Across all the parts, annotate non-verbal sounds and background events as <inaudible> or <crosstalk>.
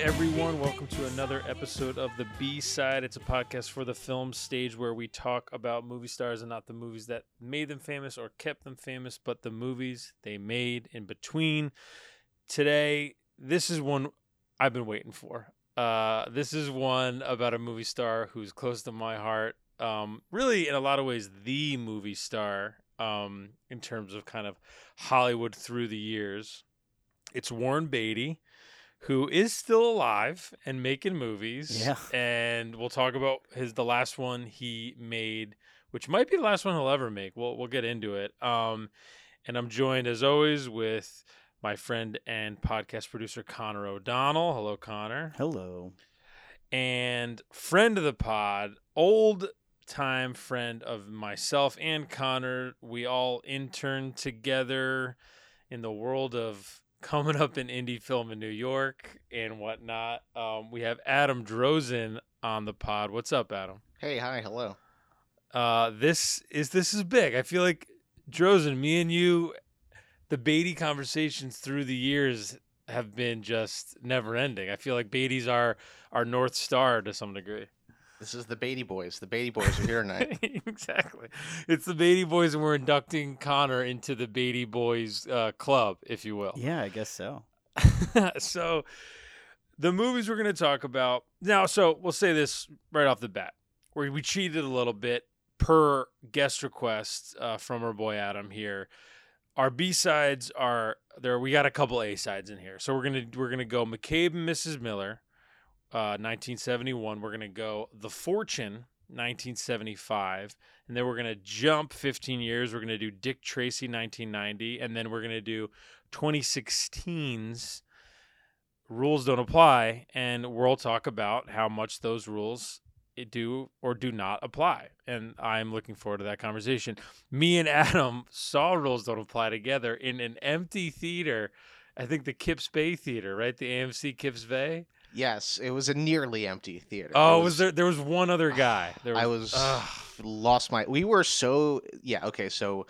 everyone. Welcome to another episode of The B Side. It's a podcast for the film stage where we talk about movie stars and not the movies that made them famous or kept them famous, but the movies they made in between. Today, this is one I've been waiting for. Uh, this is one about a movie star who's close to my heart. Um, really, in a lot of ways, the movie star um, in terms of kind of Hollywood through the years. It's Warren Beatty who is still alive and making movies. Yeah. And we'll talk about his the last one he made, which might be the last one he'll ever make. We'll we'll get into it. Um, and I'm joined as always with my friend and podcast producer Conor O'Donnell. Hello, Conor. Hello. And friend of the pod, old time friend of myself and Conor. We all interned together in the world of coming up in indie film in New York and whatnot. Um, we have Adam Drosin on the pod. What's up, Adam? Hey, hi, hello. Uh, this is this is big. I feel like Drosin, me and you, the Beatty conversations through the years have been just never ending. I feel like Beatty's our our north star to some degree. This is the Beatty Boys. The Beatty Boys are here tonight. <laughs> exactly. It's the Beatty Boys, and we're inducting Conor into the Beatty Boys uh, club, if you will. Yeah, I guess so. <laughs> so, the movies we're going to talk about now. So we'll say this right off the bat: where we cheated a little bit per guest request uh, from our boy Adam here. Our B sides are there. We got a couple A sides in here, so we're gonna we're gonna go McCabe and Mrs. Miller. Uh, 1971. We're going to go The Fortune, 1975. And then we're going to jump 15 years. We're going to do Dick Tracy, 1990. And then we're going to do 2016's Rules Don't Apply. And we'll talk about how much those rules do or do not apply. And I'm looking forward to that conversation. Me and Adam saw Rules Don't Apply together in an empty theater. I think the Kips Bay Theater, right? The AMC Kips Bay. Yes, it was a nearly empty theater. Oh, was, was, there? There was one other guy. <sighs> There was, I was Ugh. lost my. We were so yeah. Okay, so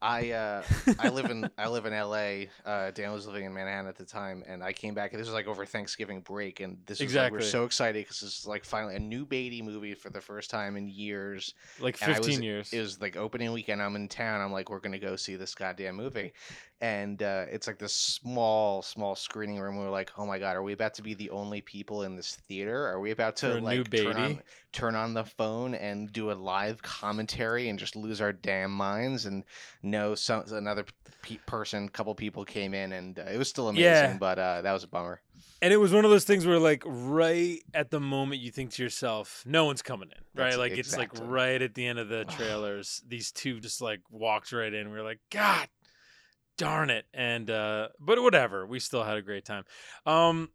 I uh, I live in <laughs> I live in L.A. Uh, Dan was living in Manhattan at the time, and I came back. and This was like over Thanksgiving break, and this was like, we Exactly. we're so excited because this is like finally a new Beatty movie for the first time in years. like 15 was- years. It was like opening weekend. I'm in town. I'm like, we're gonna go see this goddamn movie, and uh, it's like this small, small screening room. We're like, oh my god, are we about to be the only people in this theater? Are we about to like turn on, turn on the phone and do a live commentary and just lose our damn minds? And no, some another pe- person, couple people came in, and uh, it was still amazing, Yeah. but uh, that was a bummer. and it was one of those things where, like, right at the moment you think to yourself, no one's coming in, right? That's like, it's like right at the end of the <sighs> trailers, these two just like walked right in. We are like, God darn it. And, uh, but whatever. We still had a great time. Um,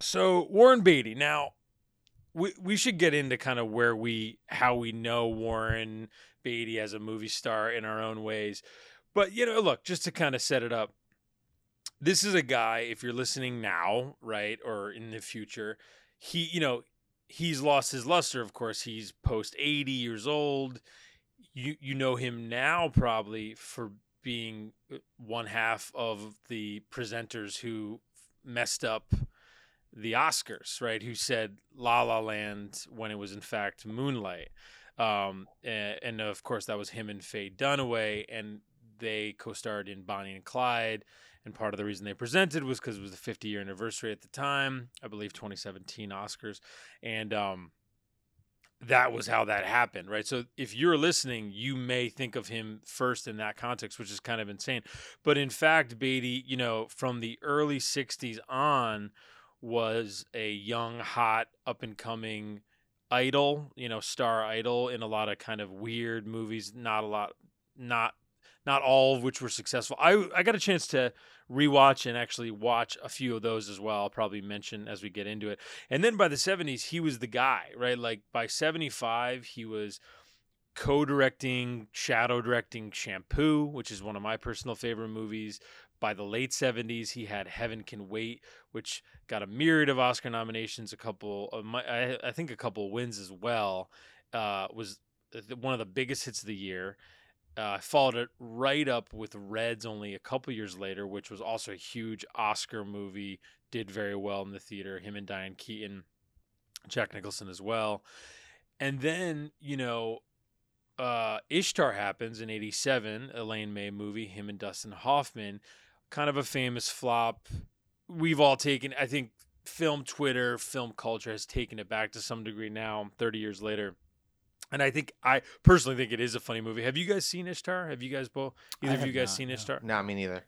so Warren Beatty. Now, we, we should get into kind of where we, how we know Warren Beatty as a movie star in our own ways. But, you know, look, just to kind of set it up, this is a guy, if you're listening now, right, or in the future, he, you know, he's lost his luster, of course. He's post 80 years old. You you know him now probably for being uh, one half of the presenters who messed up the Oscars, right? Who said La La Land when it was in fact Moonlight. Um, and, and of course, that was him and Faye Dunaway, and they co starred in Bonnie and Clyde. And part of the reason they presented was because it was the 50 year anniversary at the time, I believe 2017 Oscars. And um, that was how that happened, right? So if you're listening, you may think of him first in that context, which is kind of insane. But in fact, Beatty, you know, from the early 60s on, was a young, hot, up and coming idol, you know, star idol in a lot of kind of weird movies, not a lot, not not all of which were successful. I I got a chance to rewatch and actually watch a few of those as well. I'll probably mention as we get into it. And then by the 70s, he was the guy, right? Like by 75, he was co-directing, shadow directing Shampoo, which is one of my personal favorite movies. By the late 70s, he had Heaven Can Wait, which got a myriad of Oscar nominations, a couple of my, I, I think a couple wins as well. Uh, was one of the biggest hits of the year. Uh, followed it right up with Reds only a couple years later, which was also a huge Oscar movie. Did very well in the theater. Him and Diane Keaton, Jack Nicholson as well. And then, you know, uh, Ishtar happens in 87, Elaine May movie, him and Dustin Hoffman. Kind of a famous flop. We've all taken, I think, film Twitter, film culture has taken it back to some degree now, 30 years later. And I think I personally think it is a funny movie. Have you guys seen Ishtar? Have you guys both either of you guys not, seen no. Ishtar? No, me neither.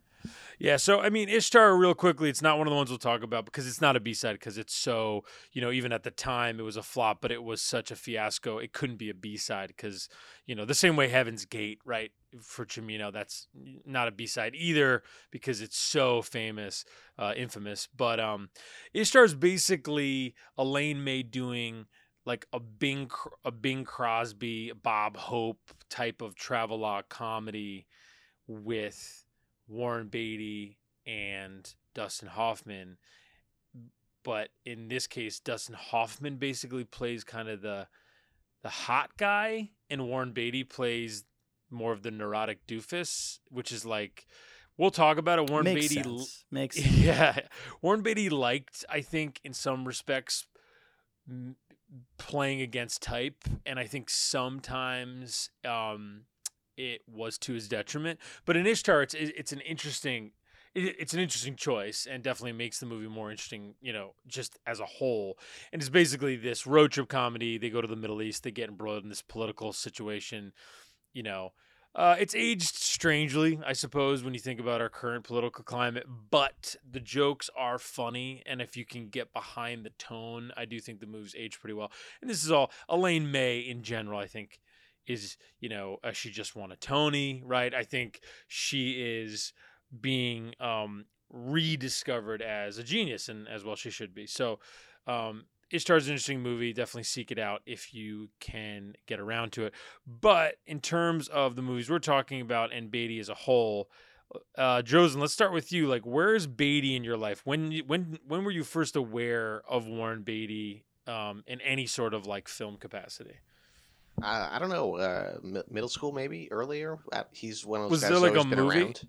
Yeah, so I mean, Ishtar, real quickly, it's not one of the ones we'll talk about because it's not a B side because it's so, you know, even at the time it was a flop, but it was such a fiasco. It couldn't be a B side because, you know, the same way Heaven's Gate, right? For Cimino, that's not a B side either because it's so famous, uh, infamous. But um, Ishtar is basically Elaine May doing like a Bing a Bing Crosby, Bob Hope type of travelogue comedy with Warren Beatty and Dustin Hoffman. But in this case, Dustin Hoffman basically plays kind of the the hot guy, and Warren Beatty plays more of the neurotic doofus, which is like we'll talk about it. Warren Makes Beatty sense. Makes sense. <laughs> Yeah, Warren Beatty liked, I think, in some respects, playing against type, and I think sometimes um, it was to his detriment. But in Ishtar, it's it's an interesting it's an interesting choice and definitely makes the movie more interesting, you know, just as a whole. And it's basically this road trip comedy. They go to the Middle East, they get embroiled in this political situation, you know. Uh, it's aged strangely, I suppose, when you think about our current political climate, but the jokes are funny. And if you can get behind the tone, I do think the moves age pretty well. And this is all Elaine May in general, I think, is you know uh, she just won a Tony, right? I think she is being um, rediscovered as a genius, and as well she should be. So, um, Ishtar's an interesting movie. Definitely seek it out if you can get around to it. But in terms of the movies we're talking about and Beatty as a whole, uh, Drosin, let's start with you. Like, where is Beatty in your life? When when when were you first aware of Warren Beatty um, in any sort of like film capacity? I, I don't know, uh, m- middle school maybe earlier. He's one of those Was guys there like a been movie? around.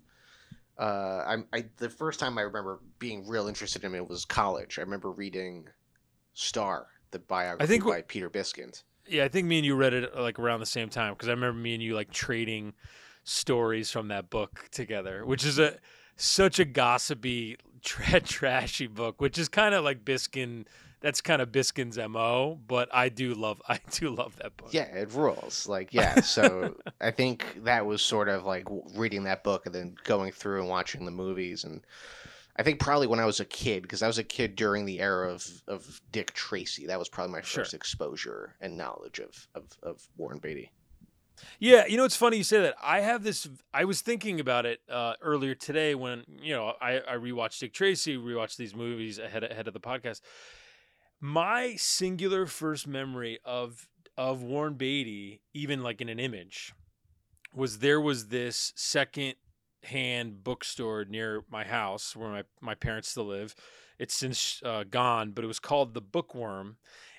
Uh, I'm I the first time I remember being real interested in him was college. I remember reading Star, the biography think by Peter Biskind. Yeah, I think me and you read it uh, like around the same time because I remember me and you like trading stories from that book together, which is a such a gossipy, <laughs> tra- trashy book, which is kind of like Biskind that's kind of Biskind's mo. But I do love <laughs> I do love that book. Yeah, it rules. Like yeah, so <laughs> I think that was sort of like reading that book and then going through and watching the movies and. I think probably when I was a kid, because I was a kid during the era of, of Dick Tracy. That was probably my first Sure. exposure and knowledge of, of, of Warren Beatty. Yeah, you know it's funny you say that. I have this. I was thinking about it uh, earlier today when you know I, I rewatched Dick Tracy, rewatched these movies ahead ahead of the podcast. My singular first memory of of Warren Beatty, even like in an image, was there was this second hand bookstore near my house where my, my parents still live. It's since uh, gone, but it was called the Bookworm.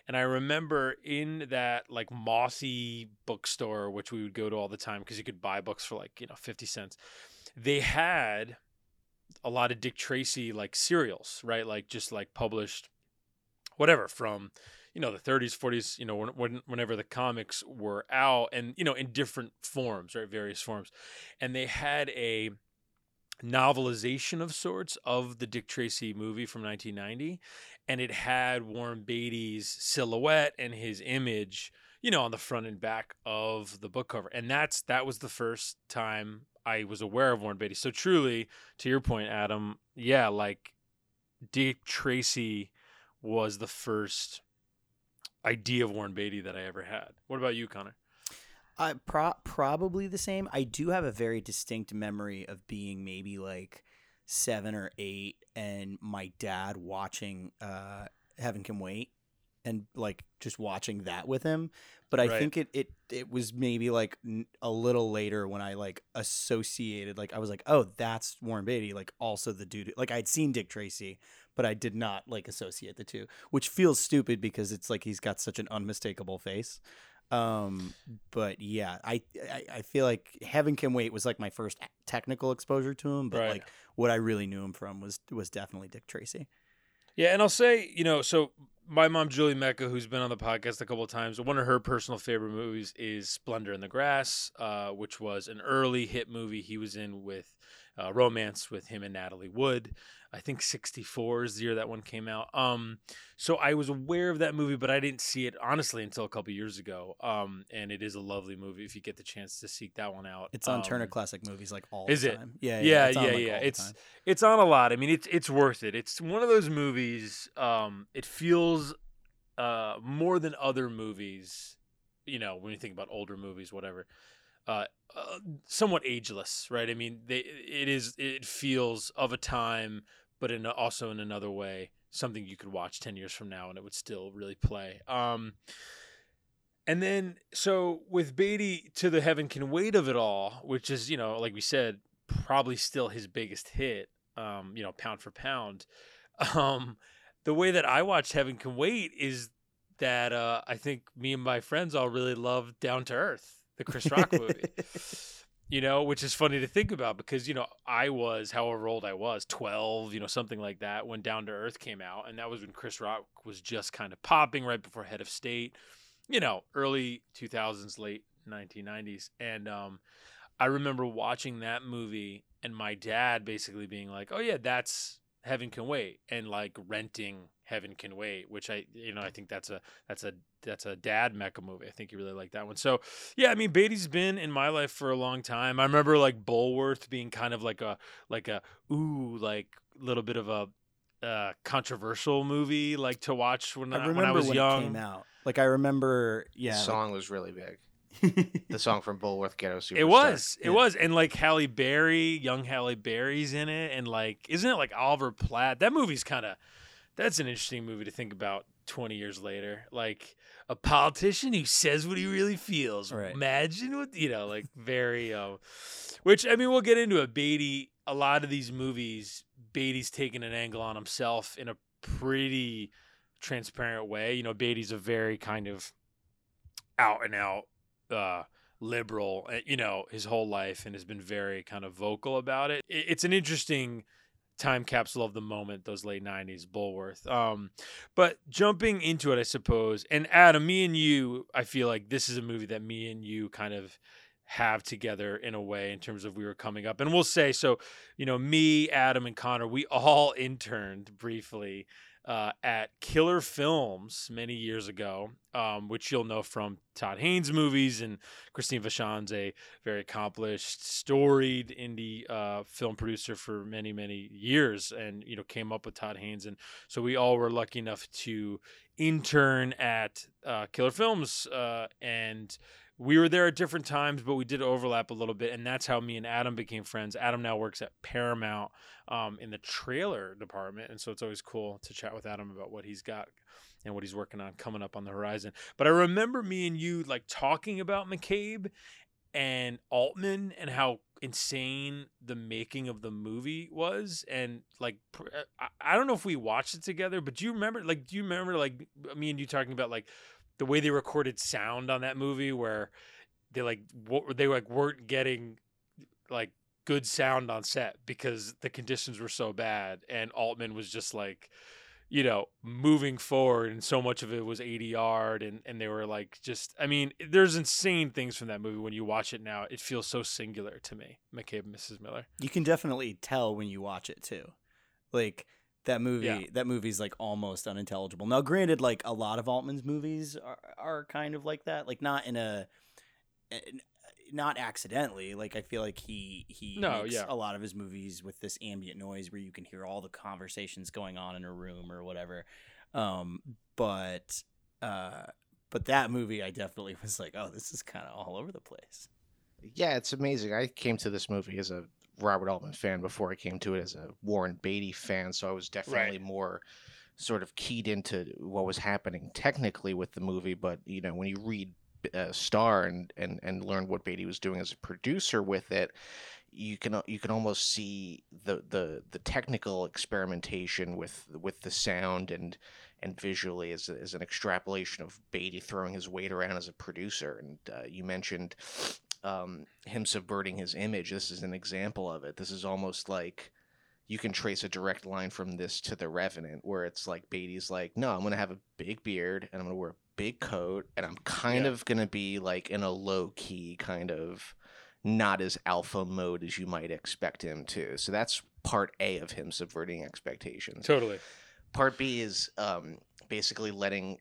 And I remember in that like mossy bookstore, which we would go to all the time because you could buy books for like, you know, 50 cents. They had a lot of Dick Tracy like serials, right? Like just like published whatever from, you know, the 30s, 40s, you know, when, when, whenever the comics were out and, you know, in different forms, right? Various forms. And they had a novelization of sorts of the Dick Tracy movie from 1990 and it had Warren Beatty's silhouette and his image, you know, on the front and back of the book cover. And that's that was the first time I was aware of Warren Beatty. So truly, to your point, Adam, yeah, like Dick Tracy was the first idea of Warren Beatty that I ever had. What about you, Conor? I pro- probably the same. I do have a very distinct memory of being maybe like seven or eight, and my dad watching uh, Heaven Can Wait, and like just watching that with him. But I Right. think it it it was maybe like a little later when I like associated like I was like, oh, that's Warren Beatty. Like also the dude. Like I'd seen Dick Tracy, but I did not like associate the two, which feels stupid because it's like he's got such an unmistakable face. Um, but yeah, I, I I feel like Heaven Can Wait was like my first technical exposure to him, but Right. like what I really knew him from was was definitely Dick Tracy. Yeah, and I'll say, you know, so my mom Julie Mecca, who's been on the podcast a couple of times, one of her personal favorite movies is Splendor in the Grass, uh, which was an early hit movie he was in with uh, romance with him and Natalie Wood. I think '64 is the year that one came out. Um, so I was aware of that movie, but I didn't see it honestly until a couple years ago. Um, and it is a lovely movie if you get the chance to seek that one out. It's on Um, Turner Classic Movies like all is the it? time. Yeah, yeah, it's on, yeah, like, yeah. It's it's on a lot. I mean, it's it's worth it. It's one of those movies. Um, it feels uh more than other movies. You know, when you think about older movies, whatever. Uh, uh, somewhat ageless, right? I mean, they it is it feels of a time, but in also in another way, something you could watch ten years from now and it would still really play. Um, and then so with Beatty to the Heaven Can Wait of it all, which is you know like we said, probably still his biggest hit. Um, you know, pound for pound. <laughs> Um, the way that I watched Heaven Can Wait is that uh, I think me and my friends all really love Down to Earth, the Chris Rock <laughs> movie. you know, which is funny to think about because, you know, I was, however old I was, 12, you know, something like that when Down to Earth came out. And that was when Chris Rock was just kind of popping right before Head of State, you know, early 2000s, late 1990s. And um, I remember watching that movie and my dad basically being like, oh, yeah, that's Heaven Can Wait and like renting Heaven Can Wait, which I, you know, I think that's a, that's a, that's a dad Mecca movie. I think you really like that one. So yeah, I mean, Beatty's been in my life for a long time. I remember like Bulworth being kind of like a like a ooh like little bit of a uh, controversial movie like to watch when I, I when remember I was when young. it came out. Like I remember, yeah. The like- song was really big. The song from Bulworth Ghetto <laughs> Superstar. It was, it Yeah. was, and like Halle Berry, young Halle Berry's in it, and like, isn't it like Oliver Platt? That movie's kind of, that's an interesting movie to think about twenty years later. Like a politician who says what he really feels. Right. Imagine what you know, like very, uh, which I mean, we'll get into it. Beatty, a lot of these movies, Beatty's taking an angle on himself in a pretty transparent way. You know, Beatty's a very kind of out and out uh, liberal, uh, you know, his whole life and has been very kind of vocal about it. It's an interesting time capsule of the moment, those late 90s, Bulworth. Um, but jumping into it, I suppose, and Adam, me and you, I feel like this is a movie that me and you kind of have together in a way in terms of we were coming up. And we'll say, so, you know, me, Adam, and Connor, we all <laughs> interned briefly uh, at Killer Films many years ago, um, which you'll know from Todd Haynes movies. And Christine Vachon's a very accomplished, storied indie uh, film producer for many, many years, and you know came up with Todd Haynes. And so we all were lucky enough to intern at uh, Killer Films, uh, and we were there at different times, but we did overlap a little bit, and that's how me and Adam became friends. Adam now works at Paramount um, in the trailer department, and so it's always cool to chat with Adam about what he's got and what he's working on coming up on the horizon. But I remember me and you like talking about McCabe and Altman and how insane the making of the movie was and like uh, I don't know if we watched it together but do you remember like do you remember like me and you talking about like the way they recorded sound on that movie where they like what they like weren't getting like good sound on set because the conditions were so bad and Altman was just like you know moving forward and so much of it was ADR and and they were like just I mean there's insane things from that movie when you watch it now it feels so singular to me McCabe and Mrs. Miller you can definitely tell when you watch it too. Like that movie, Yeah. that movie's like almost unintelligible. Now, granted, like a lot of Altman's movies are, are kind of like that. Like not in a not accidentally. Like I feel like he he No, makes yeah. a lot of his movies with this ambient noise where you can hear all the conversations going on in a room or whatever. Um, but uh, but that movie, I definitely <laughs> was like, oh, this is kind of all over the place. Yeah, it's amazing. I came to this movie as a Robert Altman fan before I came to it as a Warren Beatty fan, so I was definitely more sort of keyed into what was happening technically with the movie. But you know, when you read uh, star and, and and learned what Beatty was doing as a producer with it, you can you can almost see the the the technical experimentation with with the sound and and visually as, as an extrapolation of Beatty throwing his weight around as a producer. And uh, you mentioned um, him subverting his image. This is an example of it. This is almost like you can trace a direct line from this to The Revenant, where it's like Beatty's like, no, I'm going to have a big beard and I'm going to wear a big coat and I'm kind yeah. of going to be like in a low key kind of not as alpha mode as you might expect him to. So that's part A of him subverting expectations. Totally. Part B is um, basically letting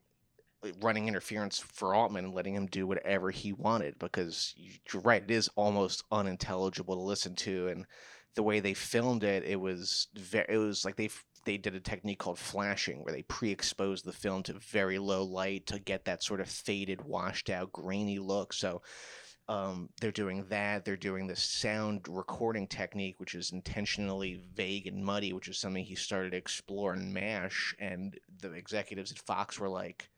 running interference for Altman and letting him do whatever he wanted because you're right, it is almost unintelligible to listen to, and the way they filmed it, it was very, it was like they they did a technique called flashing where they pre-exposed the film to very low light to get that sort of faded, washed out, grainy look. So um, they're doing that. They're doing this sound recording technique, which is intentionally vague and muddy, which is something he started to explore in MASH. And the executives at Fox were like,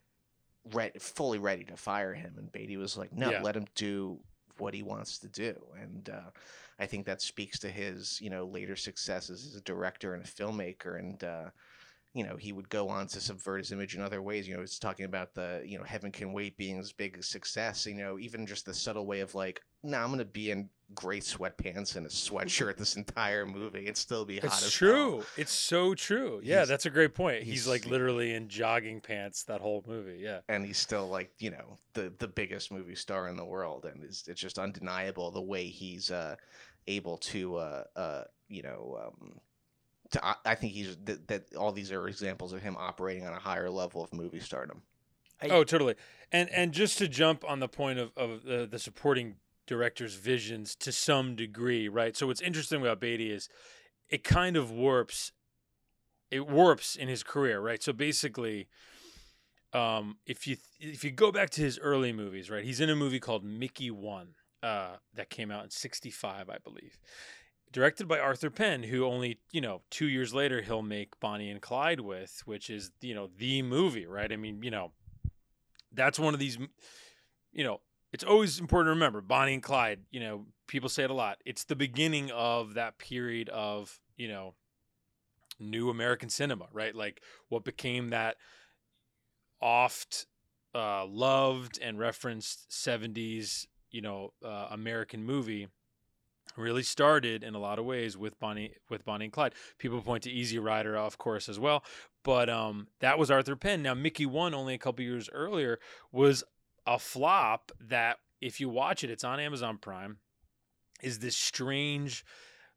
re- fully ready to fire him. And Beatty was like, no, yeah. let him do what he wants to do. And uh, I think that speaks to his, you know, later successes as a director and a filmmaker. And, uh, you know, he would go on to subvert his image in other ways. You know, it's talking about the, you know, Heaven Can Wait being his big success. You know, even just the subtle way of like, no, nah, I'm going to be in gray sweatpants and a sweatshirt this entire movie and still be hot it's as true. hell. It's so true. Yeah, he's, that's a great point. He's, he's, like literally in jogging pants that whole movie. Yeah. And he's still like, you know, the the biggest movie star in the world and it's, it's just undeniable the way he's uh, able to uh, uh, you know, um, to, I think he's that, that all these are examples of him operating on a higher level of movie stardom. I, oh, totally. And and just to jump on the point of, of the, the supporting director's visions to some degree, right? So what's interesting about Beatty is it kind of warps it warps in his career, right? So basically um, if you if you go back to his early movies, right? He's in a movie called Mickey 1 uh, that came out in 65, I believe. Directed by Arthur Penn, who only, you know, 2 years later he'll make Bonnie and Clyde with, which is, you know, the movie, right? I mean, you know, that's one of these you know, it's always important to remember Bonnie and Clyde, you know, people say it a lot. It's the beginning of that period of, you know, new American cinema, right? Like what became that oft uh, loved and referenced 70s, you know, uh, American movie really started in a lot of ways with Bonnie with Bonnie and Clyde. People point to Easy Rider, of course, as well, but um, that was Arthur Penn. Now Mickey One, only a couple years earlier, was a flop that if you watch it, it's on Amazon Prime, is this strange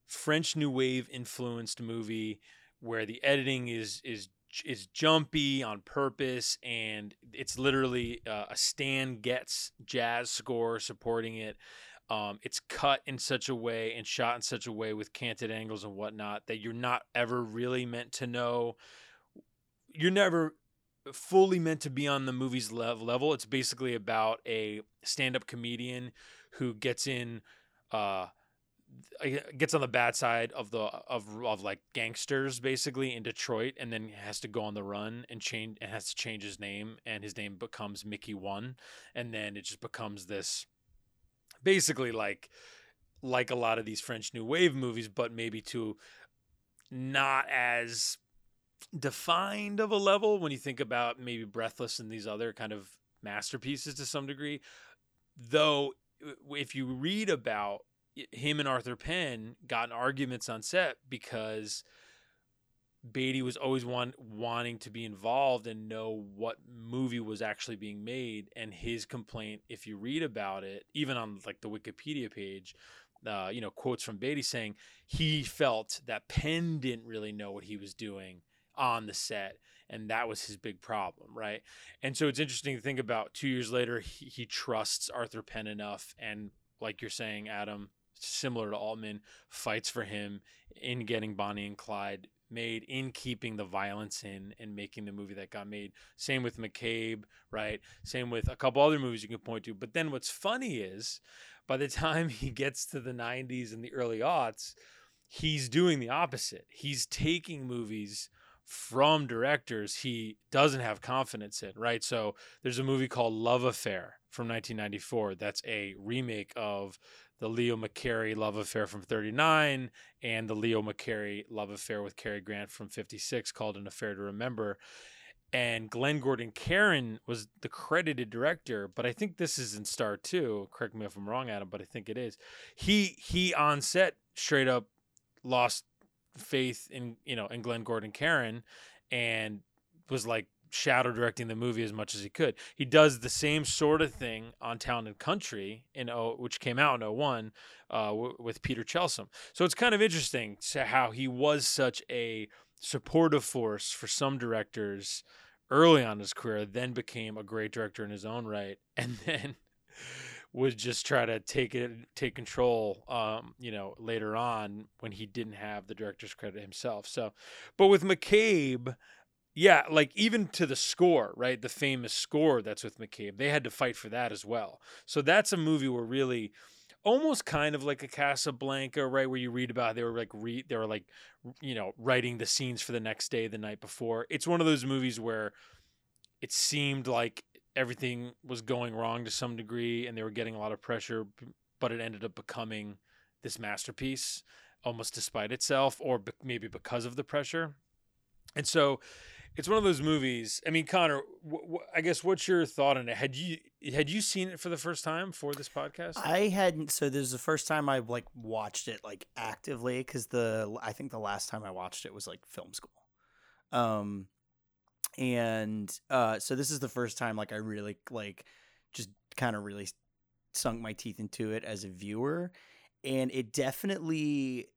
French New Wave influenced movie where the editing is is is jumpy on purpose and it's literally uh, a Stan Getz jazz score supporting it. Um, it's cut in such a way and shot in such a way with canted angles and whatnot that you're not ever really meant to know. You're never fully meant to be on the movie's level. It's basically about a stand-up comedian who gets in uh gets on the bad side of the of of like gangsters basically in Detroit and then has to go on the run and change and has to change his name and his name becomes Mickey 1 and then it just becomes this basically like like a lot of these French new wave movies but maybe to not as defined of a level when you think about maybe Breathless and these other kind of masterpieces to some degree. Though, if you read about him and Arthur Penn got arguments on set because Beatty was always want, wanting to be involved and know what movie was actually being made. And his complaint, if you read about it, even on like the Wikipedia page, uh, you know, quotes from Beatty saying he felt that Penn didn't really know what he was doing on the set and that was his big problem right? And so it's interesting to think about two years later he, he trusts arthur penn enough and like you're saying adam similar to altman fights for him in getting bonnie and clyde made in keeping the violence in and making the movie that got made. Same with mccabe right? Same with a couple other movies you can point to. But then what's funny is by the <laughs> time he gets to the 90s and the early aughts he's doing the opposite. He's taking movies from directors he doesn't have confidence in, right? So there's a movie called Love Affair from 1994 that's a remake of the Leo McCarey love affair from 39 and the Leo McCarey love affair with Cary Grant from 56 called An Affair to Remember. And Glenn Gordon Caron was the credited director, but I think this is in Star too. Correct me if I'm wrong, Adam, but I think it is. He he on set straight up lost faith in you know in Glenn Gordon Caron and was like shadow directing the movie as much as he could. He does the same sort of thing on Town and Country in o, which came out in 01 uh, w- with Peter Chelsom. So it's kind of interesting to how he was such a supportive force for some directors early on his career, then became a great director in his own right, <laughs> and then would just try to take it take control um, you know later on when he didn't have the director's credit himself so but with mccabe yeah, like even to the score, right? The famous score that's with McCabe. They had to fight for that as well. So that's a movie where really almost kind of like a Casablanca, right? Where you read about they were like re they were like you know, writing the scenes for the next day the night before. It's one of those movies where it seemed like everything was going wrong to some degree and they were getting a lot of pressure, but it ended up becoming this masterpiece almost despite itself or be- maybe because of the pressure. And so it's one of those movies. I mean, Conor, I guess what's your thought on it? Had you had you seen it for the first time for this podcast? I hadn't. So this is the first time I like watched it like actively because the I think the last time I watched it was like film school, um, and uh, so this is the first time like I really like just kind of really sunk my teeth into it as a viewer, and it definitely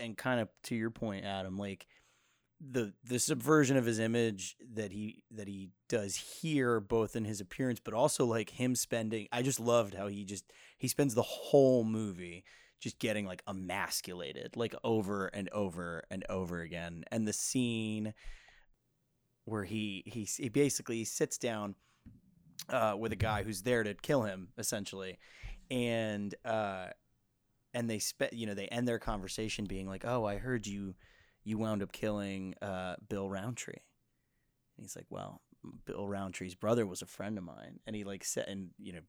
and kind of to your point, Adam, like the the subversion of his image that he that he does here both in his appearance but also like him spending I just loved how he just he spends the whole movie just getting like emasculated like over and over and over again and the scene where he he, he basically sits down uh, with a guy who's there to kill him essentially and uh and they spent you know they end their conversation being like oh I heard you you wound up killing uh, Bill Roundtree. And he's like, well, Bill Roundtree's brother was a friend of mine. And he like said, and you know,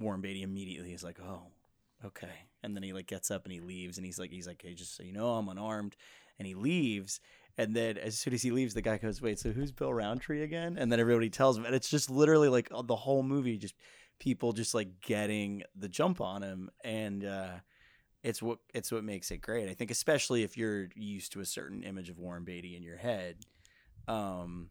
Warren Beatty immediately is like, oh, okay. And then he like gets up and he leaves and he's like, he's like, hey, just so you know, I'm unarmed. And he leaves. And then as soon as he leaves, the guy goes, wait, so who's Bill Roundtree again? And then everybody tells him. And it's just literally like the whole movie, just people just like getting the jump on him. And, uh, it's what it's what makes it great. I think especially if you're used to a certain image of Warren Beatty in your head. Um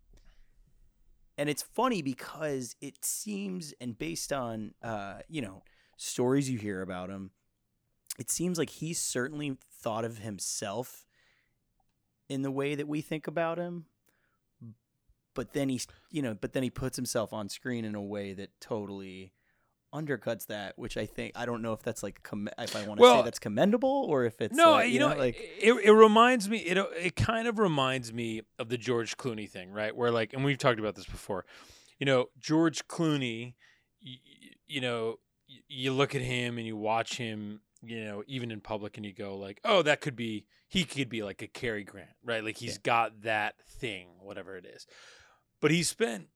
and it's funny because it seems and based on uh, you know, stories you hear about him, it seems like he certainly thought of himself in the way that we think about him. But then he's, you know, but then he puts himself on screen in a way that totally undercuts that, which I think I don't know if that's like com- if I want to well, say that's commendable or if it's no, like, you, you know, know, like it, it reminds me it it kind of reminds me of the George Clooney thing, right? Where like, and we've talked about this before, you know, George Clooney, you, you know, you look at him and you watch him, you know, even in public, and you go like, oh, that could be he could be like a Cary Grant, right? Like he's yeah. got that thing, whatever it is, but he spent.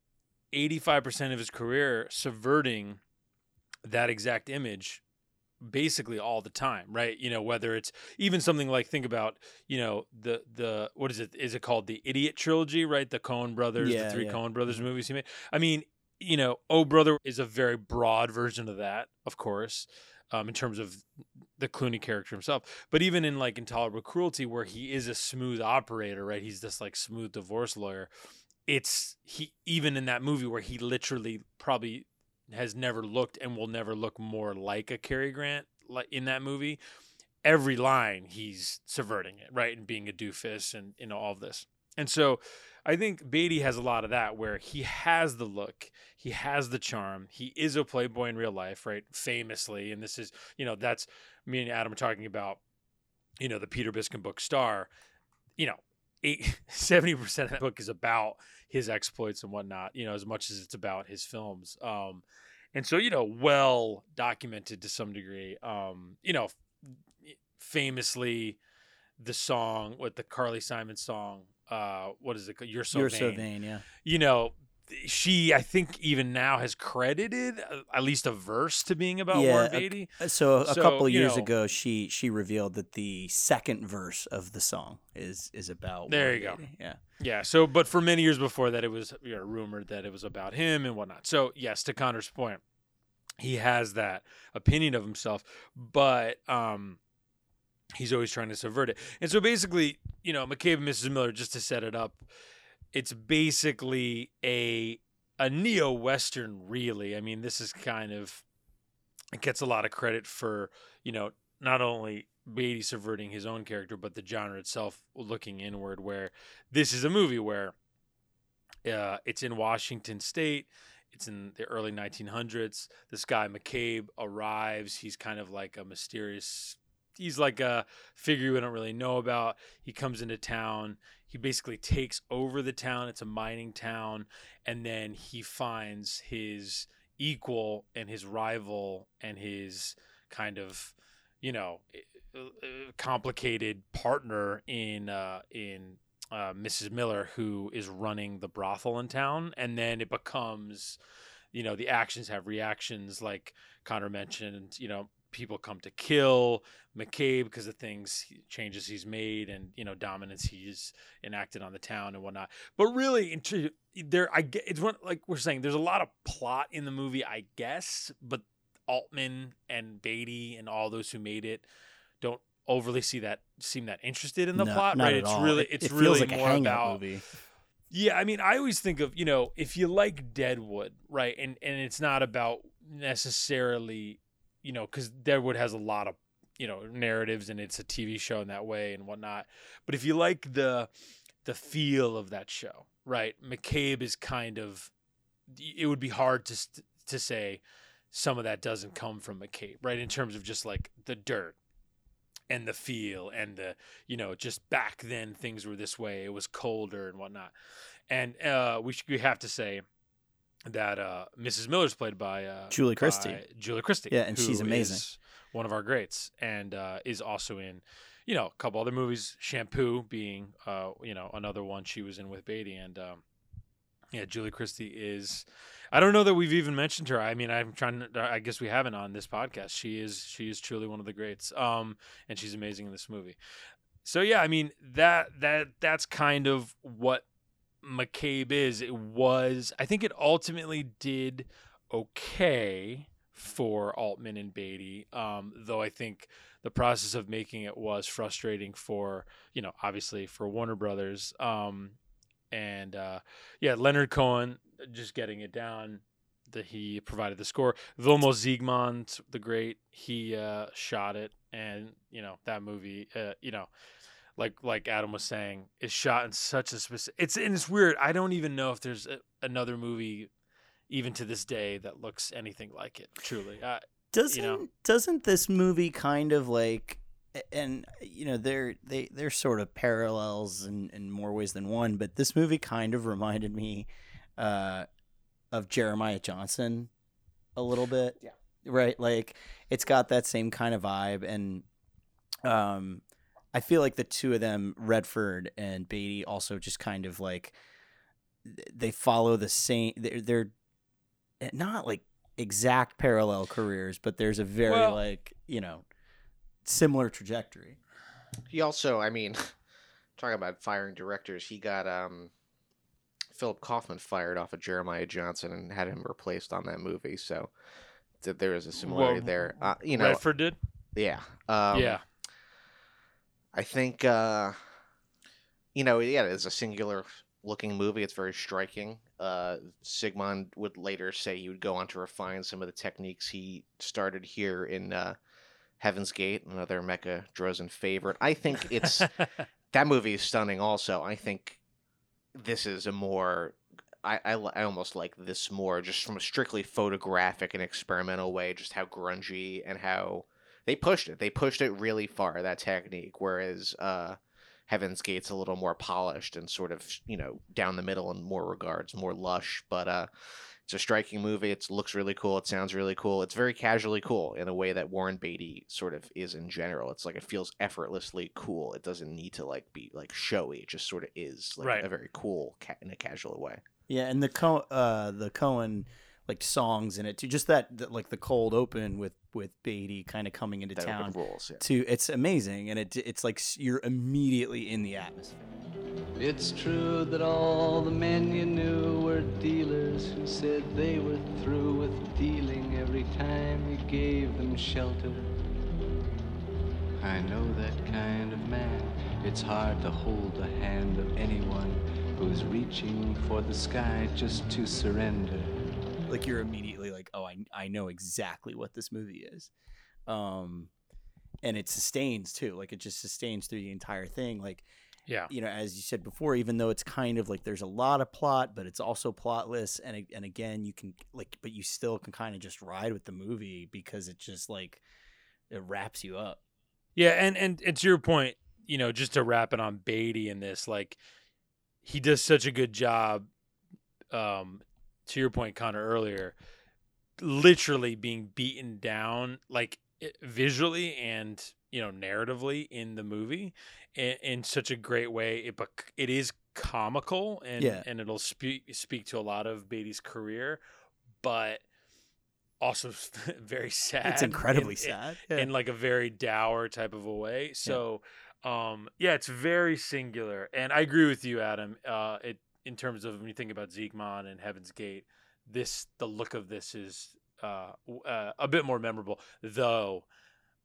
85% of his career subverting that exact image basically all the time right you know whether it's even something like think about you know the the what is it is it called the idiot trilogy right the coen brothers yeah, the three yeah. coen brothers mm-hmm. movies he made i mean you know oh brother is a very broad version of that of course um, in terms of the Clooney character himself. But even in like Intolerable Cruelty, where he is a smooth operator, right? He's this like smooth divorce lawyer. It's he even in that movie where he literally probably has never looked and will never look more like a Cary Grant like in that movie. Every line he's subverting it, right, and being a doofus and you know all of this. And so I think Beatty has a lot of that where he has the look, he has the charm, he is a playboy in real life, right? Famously, and this is you know that's me and Adam are talking about, you know, the Peter Biskind book Star, you know, eight, <laughs> 70% of that book is about his exploits and whatnot, you know, as much as it's about his films. Um, and so, you know, well documented to some degree. Um, you know, famously the song with the Carly Simon song, uh, what is it? called? You're so You're vain. so vain, yeah. You know, she I think even now has credited uh, at least a verse to being about Yeah, Warren a- Beatty. Uh, So a So, couple of years know- ago, she she revealed that the second verse of the song is is about. There Warren you go. Yeah. Yeah. So, but for many years before that, it was you know, rumored that it was about him and whatnot. So, yes, to Conor's point, he has that opinion of himself, but um, he's always trying to subvert it. And so, basically, you know, McCabe and Mrs. Miller, just to set it up, it's basically a a neo western. Really, I mean, this is kind of it gets a lot of credit for you know not only Beatty subverting his own character, but the genre itself looking inward. Where this is a movie where uh, it's in Washington State. It's in the early 1900s. This guy McCabe arrives. He's kind of like a mysterious. He's like a figure we don't really know about. He comes into town. He basically takes over the town. It's a mining town, and then he finds his equal and his rival and his kind of, you know, uh, complicated partner in uh, in uh, Mrs. Miller, who is running the brothel in town, and then it becomes, you know, the actions have reactions, like Conor mentioned. You know, people come to kill McCabe because of things changes he's made, and you know, dominance he's enacted on the town and whatnot. But really, into there, I get it's one like we're saying. There's a lot of plot in the movie, I guess, but Altman and Beatty and all those who made it don't overly see that seem that interested in the No, plot, right? It's all. really it's it really like more about movie. yeah, I mean, I always think of you know if you like Deadwood, right, and and it's not about necessarily, you know, because Deadwood has a lot of you know narratives and it's a TV show in that way and whatnot. But if you like the the feel of that show, right, McCabe is kind of it would be hard to to say some of that doesn't come from McCabe, right, in terms of just like the dirt and the feel and the you know just back then things were this way it was colder and whatnot and uh we, should, we have to say that uh mrs miller's played by uh Julie Christie. Julie Christie Yeah, and she's amazing. One of our greats and uh is also in you know a couple other movies shampoo being uh you know another one she was in with Beatty and um yeah Julie Christie is I don't know that we've even mentioned her. I mean, I'm trying to, I guess we haven't on this podcast. She is she is truly one of the greats. Um and she's amazing in this movie. So yeah, I mean, that that that's kind of what McCabe is. It was I think it ultimately did okay for Altman and Beatty. Um though I think the process of making it was frustrating for, you know, obviously for Warner Brothers. Um and uh yeah, Leonard Cohen just getting it down that he provided the score. Vilmos Zsigmond, the great, he uh, shot it, and you know that movie, uh, you know, like like Adam was saying, is shot in such a specific. It's and it's weird. I don't even know if there's a, another movie, even to this day, that looks anything like it. Truly, uh, Doesn't know? doesn't this movie kind of like and you know they're they they're sort of parallels in, in more ways than one, but this movie kind of reminded me uh, of Jeremiah Johnson a little bit. Yeah. Right? Like it's got that same kind of vibe and um I feel like the two of them, Redford and Beatty, also just kind of like they follow the same they're, they're not like exact parallel careers, but there's a very Well- like you know similar trajectory. He also, I mean, <laughs> talking about firing directors, he got um, Philip Kaufman fired off of Jeremiah Johnson and had him replaced on that movie. So th- there is a similarity Well, there. Uh, you know, Redford did. yeah, um, yeah, I think, uh, you know, yeah, it's a singular looking movie. It's very striking. Uh, Zsigmond would later say he would go on to refine some of the techniques he started here in uh, Heaven's Gate, another Mecca Drosin favorite. I think it's <laughs> that movie is stunning. Also, I think this is a more. I, I, I almost like this more just from a strictly photographic and experimental way, just how grungy and how they pushed it. They pushed it really far, that technique. Whereas uh, Heaven's Gate's a little more polished and sort of, you know, down the middle in more regards, more lush. But uh, It's a striking movie. It looks really cool. It sounds really cool. It's very casually cool in a way that Warren Beatty sort of is in general. It's like it feels effortlessly cool. It doesn't need to like be like showy. It just sort of is like Right. a very cool ca- in a casual way. Yeah, and the Co- uh the Cohen like songs in it too. Just that, that like the cold open with with Beatty kind of coming into That town. rules. Yeah. To it's amazing, and it it's like you're immediately in the atmosphere. It's true that all the men you knew were dealers who said they were through with dealing every time you gave them shelter. I know that kind of man. It's hard to hold the hand of anyone who's reaching for the sky just to surrender. Like you're immediately like, oh, I I know exactly what this movie is, um, and it sustains too. Like it just sustains through the entire thing. Like Yeah. you know, as you said before, even though it's kind of like there's a lot of plot, but it's also plotless, and and again, you can like, but you still can kind of just ride with the movie because it just like it wraps you up. Yeah, and and and to your point, you know, just to wrap it on Beatty in this, like he does such a good job. Um, to your point, Conor earlier, literally being beaten down, like visually and you know narratively in the movie, in, in such a great way. It bec- it is comical and Yeah. and it'll speak speak to a lot of Beatty's career, but also <laughs> very sad. It's incredibly in- in- sad. Yeah. in like a very dour type of a way. So, um, yeah, it's very singular, and I agree with you, Adam. Uh, it in terms of when you think about Zsigmond and Heaven's Gate, this the look of this is uh, uh, a bit more memorable, though.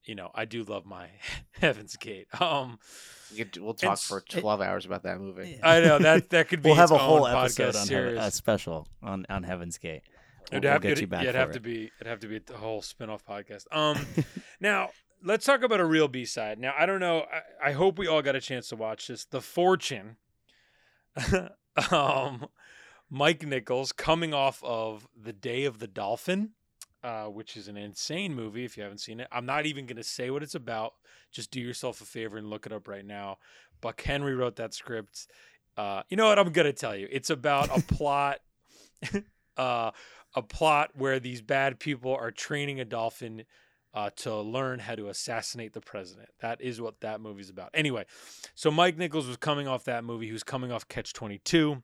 You know, I do love my <laughs> Heaven's Gate. Um, We could, we'll talk for twelve hours about that movie. I know that that could <laughs> be. we'll have a whole episode podcast on series. Heaven, a special on on Heaven's Gate. We'll, It'd we'll have, get it'd- you back yeah, it'd have it. to be it'd have to be the whole spin-off podcast. Um <laughs> now let's talk about a real B side. Now I don't know. I, I hope we all got a chance to watch this. The Fortune. <laughs> um Mike Nichols coming off of The Day of the Dolphin, uh, which is an insane movie if you haven't seen it. I'm not even gonna say what it's about. Just do yourself a favor and look it up right now. Buck Henry wrote that script. Uh, you know what? I'm gonna tell you. It's about a <laughs> plot. <laughs> uh, a plot where these bad people are training a dolphin uh, to learn how to assassinate the president. That is what that movie's about. Anyway, so Mike Nichols was coming off that movie. He was coming off Catch 22.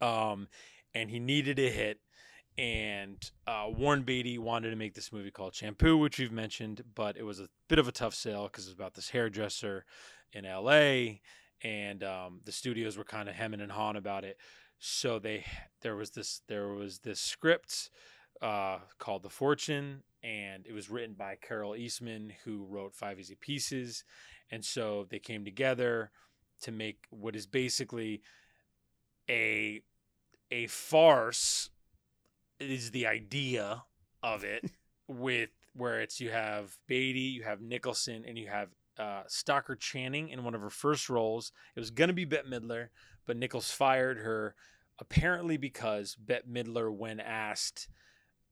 Um, and he needed a hit. And uh, Warren Beatty wanted to make this movie called Shampoo, which we've mentioned, but it was a bit of a tough sale because it's about this hairdresser in LA. And um, the studios were kind of hemming and hawing about it so they there was this there was this script uh, called The Fortune, and it was written by Carole Eastman, who wrote Five Easy Pieces, and so they came together to make what is basically a a farce is the idea of it <laughs> with where it's you have Beatty, you have Nicholson, and you have uh, Stockard Channing in one of her first roles. It was going to be Bette Midler, but Nichols fired her apparently because Bette Midler, when asked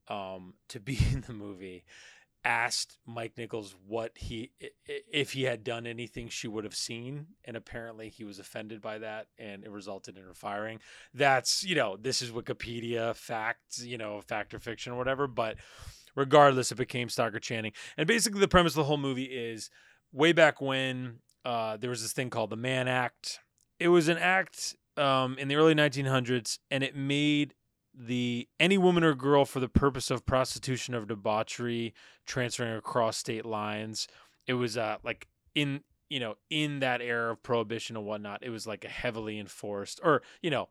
um, to be <laughs> in the movie, asked Mike Nichols what he if he had done anything she would have seen, and apparently he was offended by that, and it resulted in her firing. That's you know this is Wikipedia facts, you know fact or fiction or whatever, but regardless, it became Stockard Channing, and basically the premise of the whole movie is way back when uh, there was this thing called the Mann Act. It was an act um, in the early 1900s, and it made the any woman or girl for the purpose of prostitution or debauchery transferring across state lines. It was uh, like in you know in that era of prohibition and whatnot. It was like a heavily enforced, or you know,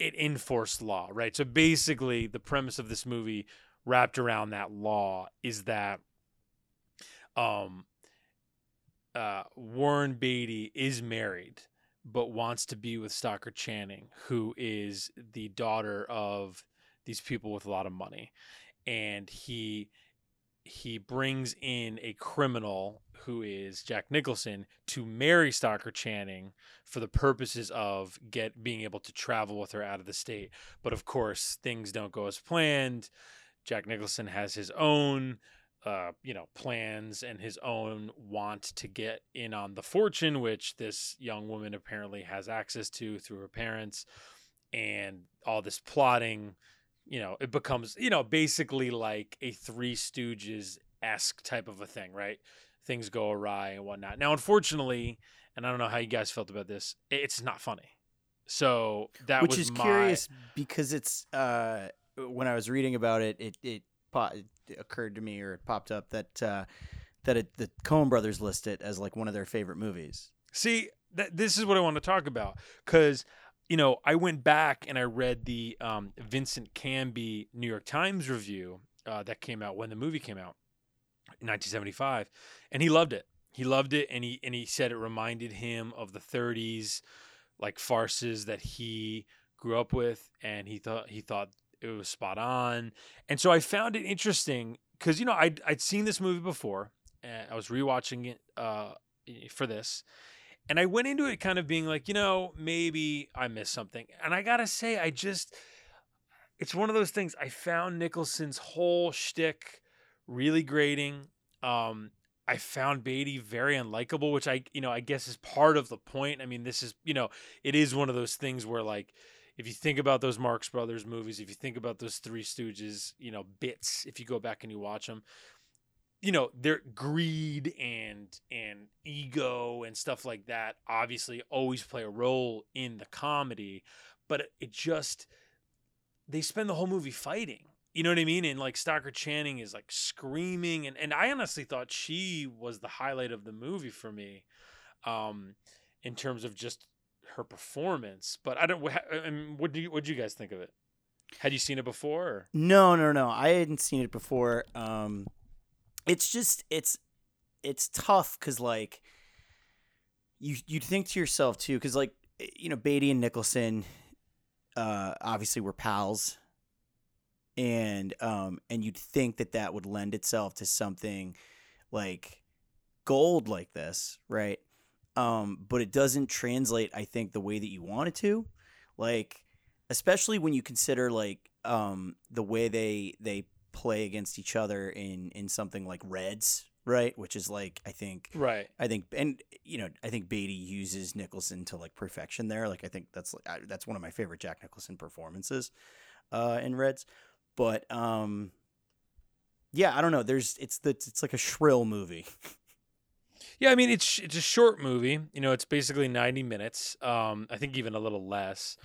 it enforced law, right? So basically, the premise of this movie wrapped around that law is that um uh Warren Beatty is married but wants to be with Stockard Channing who is the daughter of these people with a lot of money. And he he brings in a criminal who is Jack Nicholson to marry Stockard Channing for the purposes of get being able to travel with her out of the state. But of course things don't go as planned. Jack Nicholson has his own, uh, you know, plans and his own want to get in on the fortune, which this young woman apparently has access to through her parents, and all this plotting you know, it becomes, you know, basically like a Three Stooges esque type of a thing, right? Things go awry and whatnot. Now, unfortunately, and I don't know how you guys felt about this, it's not funny. So that which is my, curious because it's uh, when I was reading about it, it it, it occurred to me or it popped up that uh, that it, the Coen Brothers list it as like one of their favorite movies. See, that this is what I want to talk about because you know I went back and I read the um, Vincent Canby New York Times review uh, that came out when the movie came out in 1975, and he loved it. He loved it, and he and he said it reminded him of the 30s like farces that he grew up with, and he thought he thought it was spot on. And so I found it interesting because you know I'd I'd seen this movie before, and I was rewatching it uh, for this, and I went into it kind of being like, you know, maybe I missed something. And I gotta say, I just it's one of those things. I found Nicholson's whole shtick really grating. Um, I found Beatty very unlikable, which I, you know, I guess is part of the point. I mean, this is, you know, it is one of those things where, like, if you think about those Marx Brothers movies, if you think about those Three Stooges, you know, bits, if you go back and you watch them, you know, their greed and and ego and stuff like that obviously always play a role in the comedy, but it just they spend the whole movie fighting you know what I mean? And like Stockard Channing is like screaming, and, and I honestly thought she was the highlight of the movie for me, um, in terms of just her performance. But I don't. I mean, what do you what do you guys think of it? Had you seen it before? Or? No, no, no. I hadn't seen it before. Um, it's just it's it's tough because like you you'd think to yourself too because like you know Beatty and Nicholson, uh, obviously were pals and um and you'd think that that would lend itself to something like gold like this right um but it doesn't translate i think the way that you want it to. Like especially when you consider like um the way they they play against each other in in something like reds right? Which is like i think right. I think and you know i think beatty uses nicholson to like perfection there. Like i think that's like that's one of my favorite jack nicholson performances uh in reds. But um, yeah, I don't know. There's it's the it's like a shrill movie. <laughs> Yeah, I mean it's it's a short movie. You know, it's basically ninety minutes. Um, I think even a little less.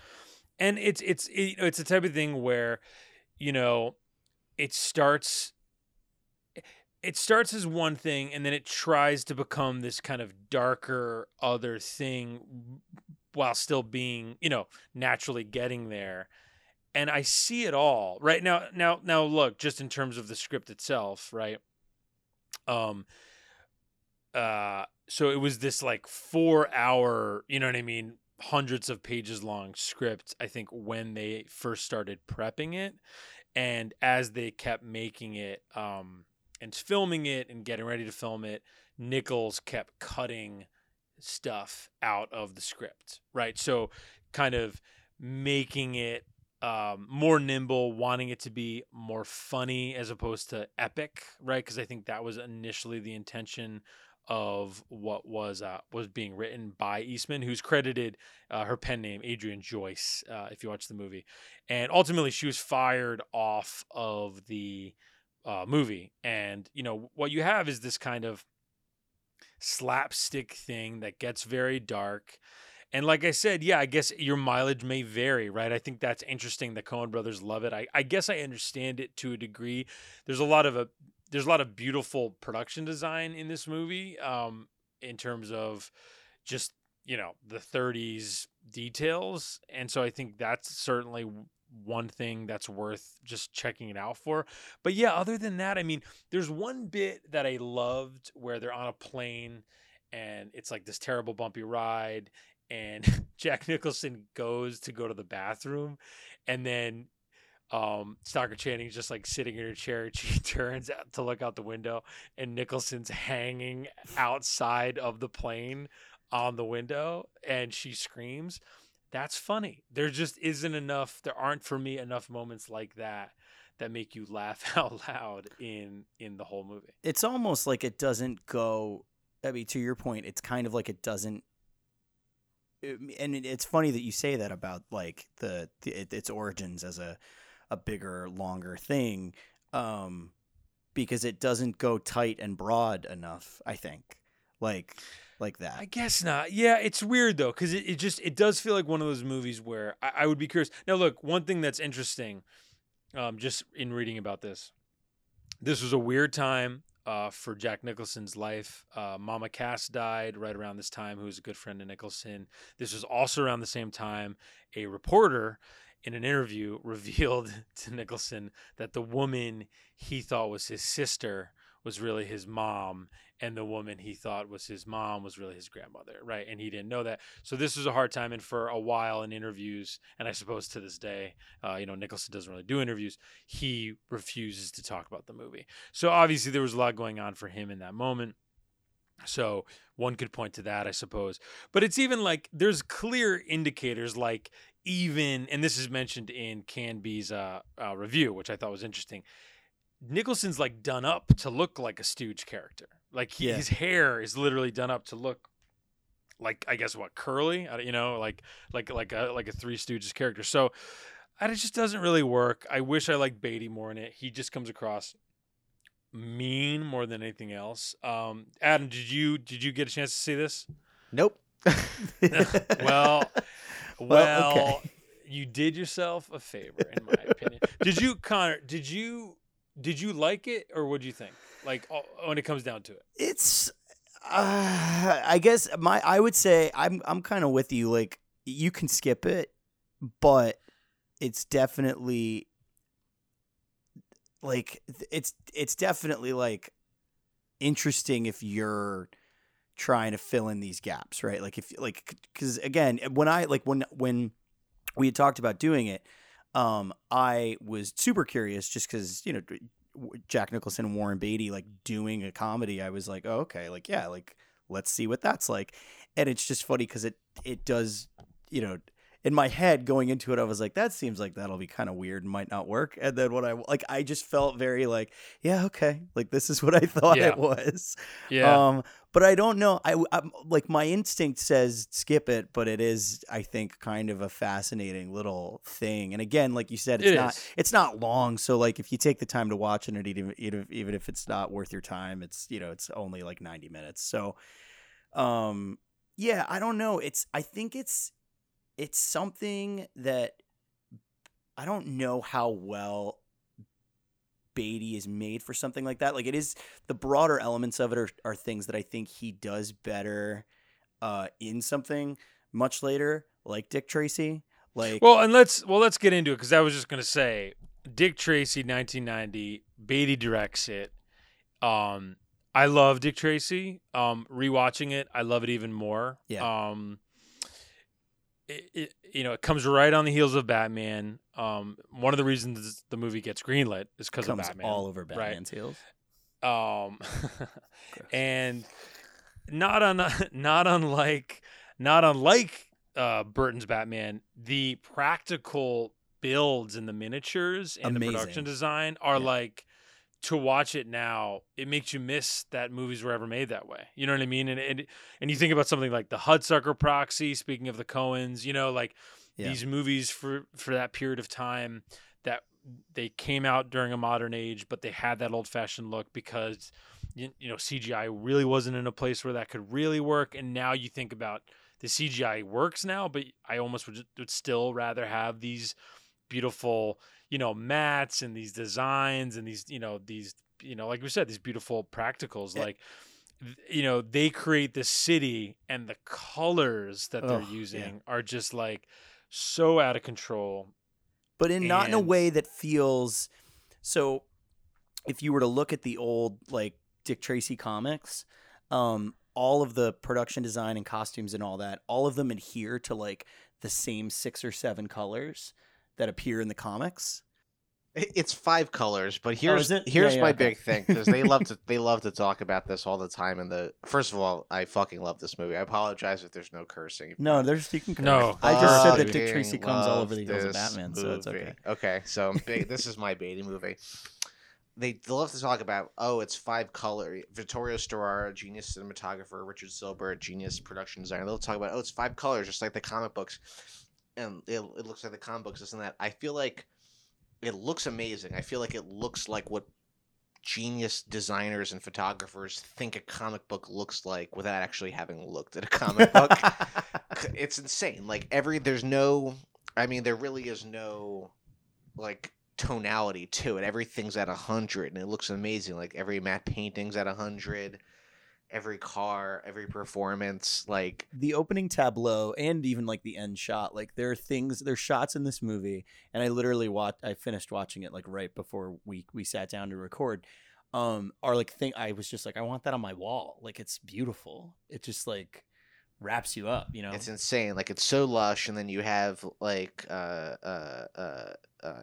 And it's it's it, it's the type of thing where, you know, it starts. It starts as one thing, and then it tries to become this kind of darker other thing, while still being, you know, naturally getting there and I see it all right now. Now, now, look, just in terms of the script itself, right? Um, uh, so it was this like four hour, you know what I mean, hundreds of pages long script. I think when they first started prepping it, and as they kept making it, um, and filming it and getting ready to film it, Nichols kept cutting stuff out of the script, right? So, kind of making it um, more nimble, wanting it to be more funny as opposed to epic, right? Because I think that was initially the intention of what was uh, was being written by Eastman, who's credited uh, her pen name Adrien Joyce. Uh, if you watch the movie, and ultimately she was fired off of the uh, movie, and you know what you have is this kind of slapstick thing that gets very dark and like I said, yeah, I guess your mileage may vary, right? I think that's interesting. The Coen brothers love it. I, I guess I understand it to a degree. There's a lot of a there's a lot of beautiful production design in this movie, um, in terms of just you know the 30s details, and so I think that's certainly one thing that's worth just checking it out for. But yeah, other than that, I mean, there's one bit that I loved where they're on a plane and it's like this terrible bumpy ride and <laughs> Jack Nicholson goes to go to the bathroom, and then um, Stockard Channing's just like sitting in her chair. <laughs> She turns out to look out the window, and Nicholson's hanging outside of the plane on the window, and she screams. That's funny. There just isn't enough. There aren't for me enough moments like that that make you laugh <laughs> out loud in in the whole movie. It's almost like it doesn't go. I mean, to your point, it's kind of like it doesn't and it's funny that you say that about like the, the its origins as a a bigger, longer thing, um, because it doesn't go tight and broad enough. I think, like, like that. I guess not. Yeah, it's weird though, because it, it just it does feel like one of those movies where I, I would be curious. Now, look, one thing that's interesting, um, just in reading about this, this was a weird time uh, for Jack Nicholson's life. Uh, Mama Cass died right around this time, who was a good friend of Nicholson. This was also around the same time a reporter in an interview <laughs> revealed to Nicholson that the woman he thought was his sister was really his mom and the woman he thought was his mom was really his grandmother right? And he didn't know that. So this was a hard time and for a while in interviews and i suppose to this day uh, you know nicholson doesn't really do interviews he refuses to talk about the movie. So obviously there was a lot going on for him in that moment. So one could point to that i suppose. But it's even like there's clear indicators like even and this is mentioned in canby's uh, uh, review which i thought was interesting Nicholson's like done up to look like a Stooge character. Like he, Yeah. his hair is literally done up to look like I guess what curly, you know, like like like a like a Three Stooges character. So and it just doesn't really work. I wish I liked Beatty more in it. He just comes across mean more than anything else. Um, Adam, did you did you get a chance to see this? Nope. <laughs> Well, well, Well, okay. you did yourself a favor, in my opinion. Did you, Conor? Did you did you like it, or what do you think? Like when it comes down to it, it's uh, I guess my I would say I'm I'm kind of with you like you can skip it but it's definitely like it's it's definitely like interesting if you're trying to fill in these gaps right like if like cuz again when I like when when we had talked about doing it um I was super curious just cuz you know Jack Nicholson and Warren Beatty like doing a comedy, I was like, oh, okay, like yeah, like let's see what that's like. And it's just funny because it it does, you know, in my head going into it, I was like, that seems like that'll be kind of weird and might not work. And then when I like, I just felt very like, yeah, okay, like this is what I <laughs> thought Yeah. it was. yeah, Um, but I don't know. I I'm, like my instinct says skip it, but it is I think kind of a fascinating little thing. And again, like you said, it's It not is. it's not long. So like if you take the time to watch it, and even even if- even if it's not worth your time, it's you know it's only like ninety minutes. So, um, yeah, I don't know. It's I think it's it's something that I don't know how well Beatty is made for something like that. Like it is the broader elements of it are, are things that I think he does better uh, in something much later, like Dick Tracy. Like well, and let's well let's get into it because I was just gonna say, Dick Tracy, 1990, Beatty directs it. Um, I love Dick Tracy. Um, rewatching it, I love it even more. Yeah. Um, it, it you know it comes right on the heels of Batman. Um, one of the reasons the movie gets greenlit is because of comes Batman. all over right. Batman's heels. Um, <laughs> and not un <laughs> not unlike not unlike uh, Burton's Batman, the practical builds and the miniatures and the production design are Yeah. like to watch it now it makes you miss that movies were ever made that way. You know what i mean? And and, and you think about something like the hudsucker proxy speaking of the coens you know like Yeah. these movies for for that period of time that they came out during a modern age but they had that old fashioned look because you, you know CGI really wasn't in a place where that could really work. And now you think about the CGI works now but I almost would, would still rather have these beautiful you know mats and these designs and these you know these you know like we said these beautiful practicals Yeah. like you know they create the city and the colors that they're yeah. using are just like so out of control but in not in a way that feels so if you were to look at the old like Dick Tracy comics um all of the production design and costumes and all that all of them adhere to like the same six or seven colors that appear in the comics It's five colors, but oh, here's is it? Yeah, here's yeah, my okay. big thing because they love to <laughs> they love to talk about this all the time. And the first of all, I fucking love this movie. I apologize if there's no cursing. no there's you can No, I just said that Dick Tracy comes all over the heels of this Batman so it's okay Okay, so big, this is my <laughs> baby movie. They they love to talk about oh it's five color Vittorio Storaro genius cinematographer Richard Sylbert genius production designer they'll talk about oh it's five colors just like the comic books and it, it looks like the comic books this and that I feel like it looks amazing. I feel like it looks like what genius designers and photographers think a comic book looks like without actually having looked at a comic book. <laughs> <laughs> it's insane. Like every there's no I mean there really is no like tonality to it. Everything's at a hundred and it looks amazing. Like every matte painting's at a hundred every car, every performance, like the opening tableau and even like the end shot. Like there are things, there's shots in this movie, and I literally watched. I finished watching it like right before we we sat down to record. Um, are like thing. I was just like, I want that on my wall. Like it's beautiful. It just like wraps you up. You know, it's insane. Like it's so lush, and then you have like uh uh uh. uh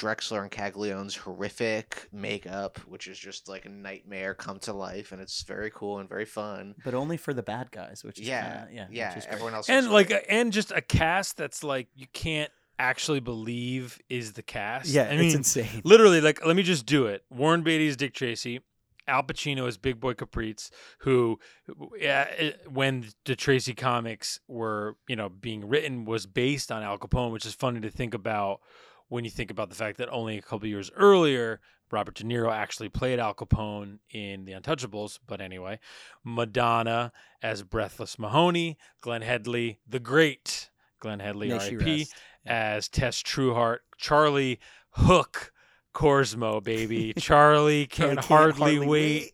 Drexler and Caglione's horrific makeup, which is just like a nightmare come to life, and it's very cool and very fun. But only for the bad guys, which is yeah, kinda, yeah, yeah. Everyone else and like a, and just a cast that's like you can't actually believe is the cast. Yeah, I mean, it's insane. Literally, like let me just do it. Warren Beatty is Dick Tracy. Al Pacino is Big Boy Caprice, who, yeah, eh, when the Tracy comics were, you know, being written, was based on Al Capone, which is funny to think about when you think about the fact that only a couple years earlier, Robert De Niro actually played Al Capone in The Untouchables. But anyway, Madonna as Breathless Mahoney, Glenn Headley, the great Glenn Headley, R.I.P., as Tess Trueheart, Charlie Hook Korsmo, baby. <laughs> Charlie can hardly, hardly wait. wait.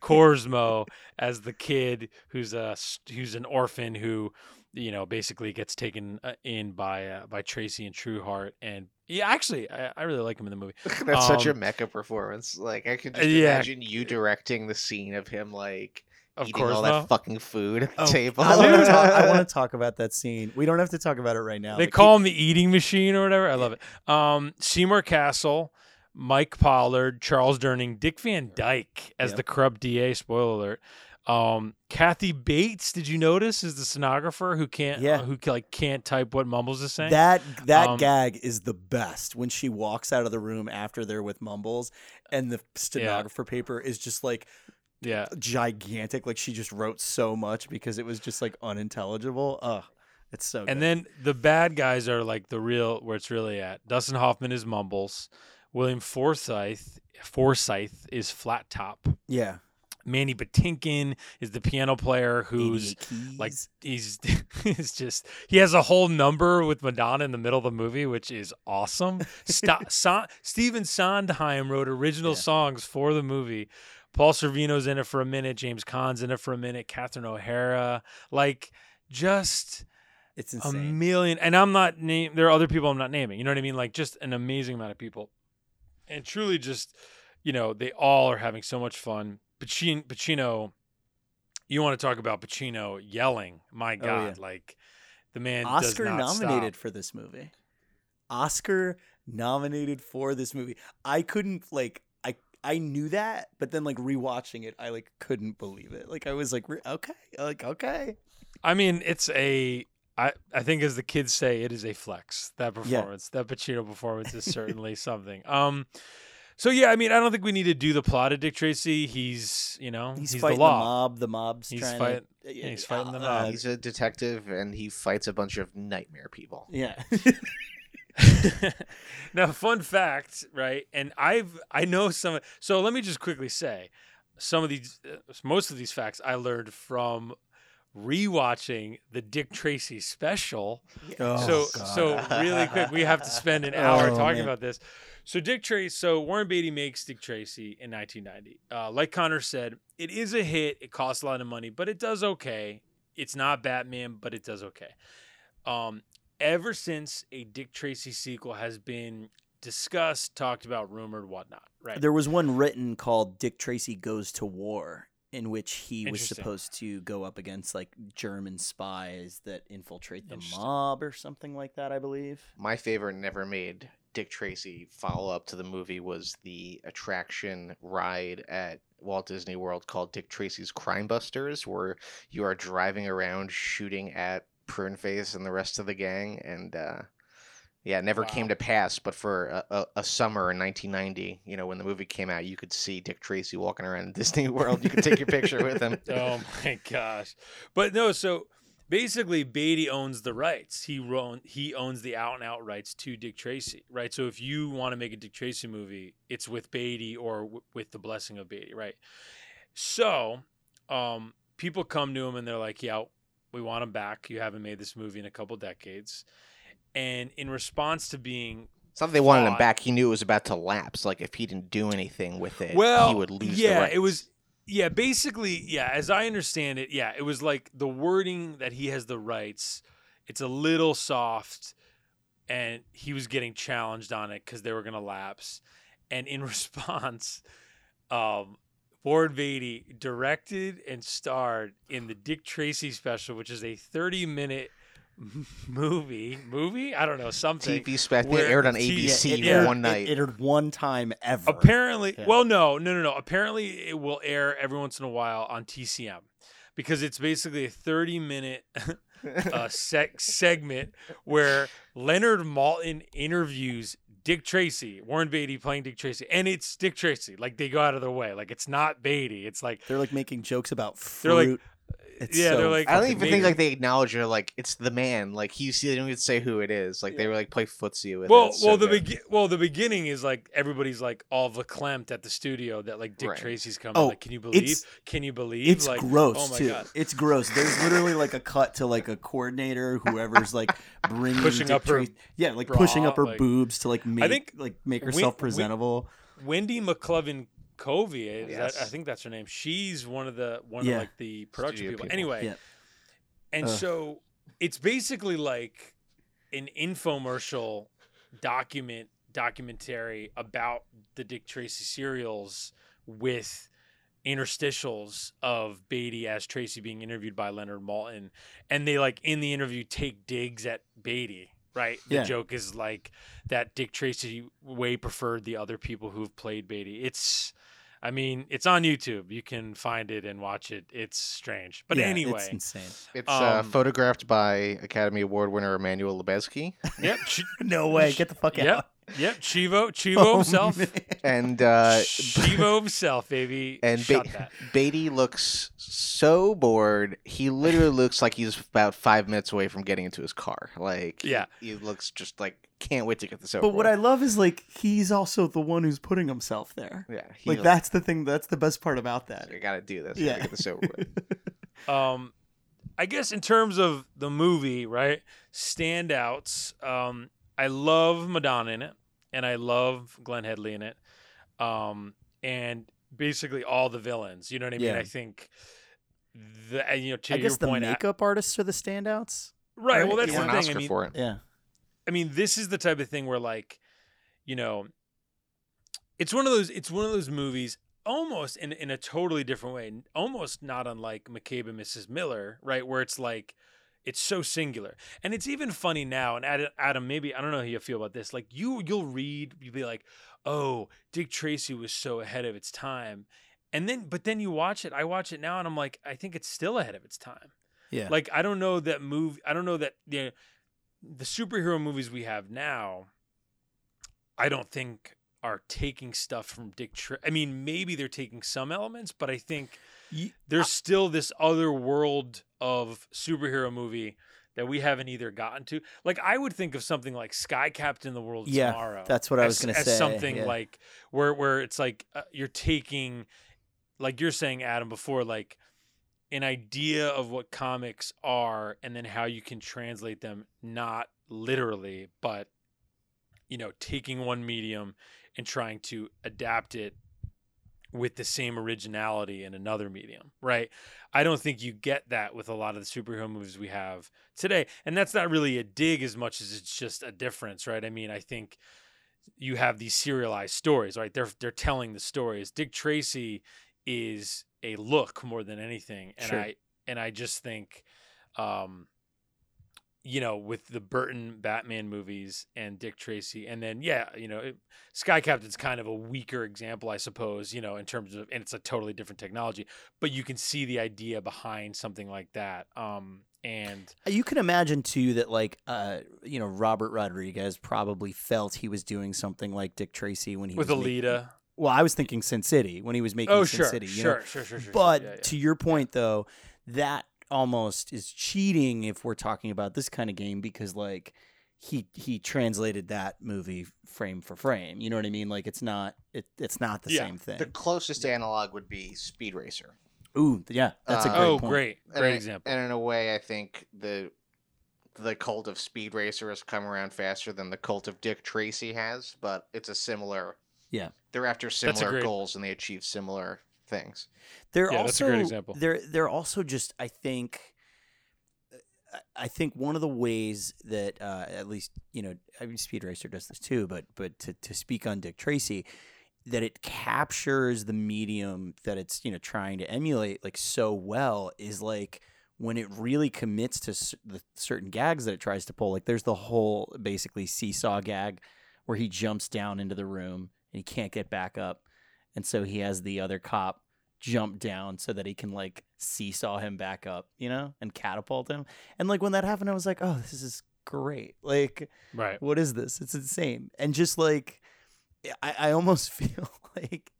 Korsmo as the kid who's a who's an orphan who you know basically gets taken uh, in by uh, by Tracy and Trueheart and yeah, actually, I, I really like him in the movie. <laughs> That's um, such a um, Mecca performance. Like I could just yeah. imagine you directing the scene of him like of eating all that fucking food at the oh, table. I want, talk, I want to <laughs> talk about that scene. We don't have to talk about it right now. They call keep... him the eating machine or whatever. I love it. Um, Seymour Cassel, Mike Pollard, Charles Durning, Dick Van Dyke as yep. the Corrupt DA. Spoiler alert. Um, Kathy Bates, did you notice, is the stenographer who can't, yeah. Uh, who like can't type what Mumbles is saying. That that um, gag is the best when she walks out of the room after they're with Mumbles, and the stenographer yeah. paper is just like, yeah, gigantic. Like she just wrote so much because it was just like unintelligible. Ugh. It's so. And then the bad guys are like the real where it's really at. Dustin Hoffman is Mumbles. William Forsythe Forsythe is Flat Top. Yeah. Mandy Patinkin is the piano player who's like he's <laughs> he's just he has a whole number with Madonna in the middle of the movie, which is awesome. St- <laughs> Stephen Sondheim wrote original yeah. songs for the movie. Paul Sorvino's in it for a minute. James Caan's in it for a minute. Catherine O'Hara, like just it's insane. a million. And I'm not name. There are other people I'm not naming. You know what I mean? Like just an amazing amount of people, and truly just you know they all are having so much fun Pacino, Pacino you want to talk about Pacino yelling? My God, oh, yeah. like the man Oscar nominated stop. for this movie. Oscar nominated for this movie. I couldn't like I I knew that, but then like rewatching it, I like couldn't believe it. Like I was like, okay, like okay. I mean, it's a I, I think as the kids say, it is a flex. That performance, yeah. that Pacino performance is <laughs> certainly something. Um, so yeah, I mean, I don't think we need to do the plot of Dick Tracy. He's, you know, he's, he's fighting the, law. the mob. The mob's he's trying fight, to. Yeah, he's fighting the uh, mob. He's a detective, and he fights a bunch of nightmare people. Yeah. <laughs> <laughs> now, fun fact, right? And I've I know some. So let me just quickly say, some of these, uh, most of these facts I learned from rewatching the Dick Tracy special. Oh, so God. so really quick, we have to spend an hour oh, talking man. about this. So Dick Tracy, so Warren Beatty makes Dick Tracy in 1990. Uh, like Conor said, it is a hit. It costs a lot of money, but it does okay. It's not Batman, but it does okay. Um, ever since a Dick Tracy sequel has been discussed, talked about, rumored, whatnot. Right. There was one written called Dick Tracy Goes to War, in which he was supposed to go up against like German spies that infiltrate the mob or something like that, I believe. My favorite never made Dick Tracy follow up to the movie was the attraction ride at Walt Disney World called Dick Tracy's Crime Busters, where you are driving around shooting at Prune Face and the rest of the gang. And uh, yeah, it never wow. came to pass. But for a, a, a, summer in 1990, you know, when the movie came out, you could see Dick Tracy walking around <laughs> Disney World. You could take your picture with him. <laughs> Oh my gosh! But no, so basically Beatty owns the rights. He ro- he owns the out and out rights to Dick Tracy, right? So if you want to make a Dick Tracy movie, it's with Beatty or w- with the blessing of Beatty, right? So, um, people come to him and they're like, "Yeah, we want him back. You haven't made this movie in a couple decades." And in response to being It's not that they wanted him back. He knew it was about to lapse. Like if he didn't do anything with it, well, he would lose. yeah, it was. Yeah, basically, yeah. As I understand it, yeah, it was like the wording that he has the rights. It's a little soft, and he was getting challenged on it because they were gonna lapse. And in <laughs> response, um, Warren Beatty directed and starred in the Dick Tracy special, which is a thirty-minute <laughs> movie. Movie? I don't know something. TV special. It aired on ABC it yeah, aired- one night. It, it aired one time ever. Apparently, Yeah. well, no, no, no, no. Apparently, it will air every once in a while on TCM because it's basically a 30 minute <laughs> uh, seg- segment where Leonard Maltin interviews Dick Tracy, Warren Beatty playing Dick Tracy, and it's Dick Tracy. Like they go out of their way. Like it's not Beatty. It's like They're like making jokes about They're like- fruit. It's yeah, so they're like- I don't fucking even think like they acknowledge it. Like it's the man. Like he, they don't even say who it is. Like they were like play footsie with it. well, so well, the good. begi- well, the beginning is like everybody's like all verklempt at the studio that like Dick Right. Tracy's coming. Oh, like, can you believe? Can you believe? It's like, gross Oh my too. god. It's gross. There's literally like a cut to like a coordinator, whoever's like <laughs> bringing Pushing Dick up her Tracy- yeah, like pushing up her like- boobs to like make think like make herself Wen- presentable. Wendy McClevin Covey. Is that, I think that's her name. She's one of the one Yeah. of like the production people. people. Anyway, Yeah. and Ugh. so it's basically like an infomercial document documentary about the Dick Tracy serials with interstitials of Beatty as Tracy being interviewed by Leonard Maltin, and they like in the interview take digs at Beatty. Right, the Yeah. joke is like that Dick Tracy way preferred the other people who've played Beatty. It's, I mean, it's on YouTube. You can find it and watch it. It's strange, but Yeah, anyway, it's insane. It's uh, um, photographed by Academy Award winner Emmanuel Lubezki, yep, <laughs> No way. Get the fuck Yep. out. Yep, Chivo, Chivo Oh, himself. man. and uh, Chivo <laughs> himself, baby. and Shut Ba- that. Beatty looks so bored. He literally looks like he's about five minutes away from getting into his car. Like, Yeah. he, he looks just like can't wait to get this over. But what I love is like he's also the one who's putting himself there. yeah, he, Like that's the thing. That's the best part about that. I gotta do this. I Yeah. get this over with. <laughs> Um, I guess in terms of the movie, right? Standouts. Um, I love Madonna in it, and I love Glenn Headley in it. Um, and basically all the villains. You know what I mean? Yeah. I think. The, you know, to I your guess the point, I- makeup artists are the standouts. right? Well, that's He won the an thing. Oscar I mean, for it. Yeah. I mean, this is the type of thing where like, you know, it's one of those it's one of those movies almost in in a totally different way, almost not unlike McCabe and Mrs. Miller, right? Where it's like it's so singular. And it's even funny now and Adam, Adam maybe I don't know how you feel about this. Like you you'll read you'll be like, "Oh, Dick Tracy was so ahead of its time." And then but then you watch it, I watch it now and I'm like, I think it's still ahead of its time. Yeah. Like I don't know that move. I don't know that the the superhero movies we have now. I don't think are taking stuff from Dick. Tra- I mean, maybe they're taking some elements, but I think there's still this other world of superhero movie that we haven't either gotten to. Like I would think of something like Sky Captain: The World Yeah, Tomorrow. that's what I was gonna say, Something yeah. like where where it's like uh, you're taking, like you're saying, Adam, before like an idea of what comics are and then how you can translate them not literally but you know taking one medium and trying to adapt it with the same originality in another medium right? I don't think you get that with a lot of the superhero movies we have today and that's not really a dig as much as it's just a difference right? I mean i think you have these serialized stories right? They're they're telling the stories. Dick tracy is a look more than anything and Sure. i and i just think um you know with the burton batman movies and dick tracy and then yeah you know it, sky captain's kind of a weaker example i suppose you know in terms of and it's a totally different technology but you can see the idea behind something like that um and You can imagine too that like uh you know Robert Rodriguez probably felt he was doing something like Dick Tracy when he with was alita well, I was thinking Sin City when he was making oh Sin sure City. You sure, know? sure sure sure But yeah, yeah. to your point though, that almost is cheating if we're talking about this kind of game because like he he translated that movie frame for frame. You know what I mean? Like it's not it, it's not the Yeah. same thing. The closest analog would be Speed Racer. Ooh, yeah, that's a Uh, great oh, point. great, And great I- example. And in a way, I think the the cult of Speed Racer has come around faster than the cult of Dick Tracy has, but it's a similar. Yeah. They're after similar great- goals and they achieve similar things. They're Yeah, also that's a great example. They're they're also just I think I- I think one of the ways that uh, at least you know I mean Speed Racer does this too, but but to, to speak on Dick Tracy, that it captures the medium that it's you know trying to emulate like so well is like when it really commits to s- the certain gags that it tries to pull. Like there's the whole basically seesaw gag where he jumps down into the room and he can't get back up, and so he has the other cop jump down so that he can like seesaw him back up, you know, and catapult him. And like when that happened, I was like, oh, this is great. Like, right. what is this? It's insane. And just like, I, I almost <laughs> feel like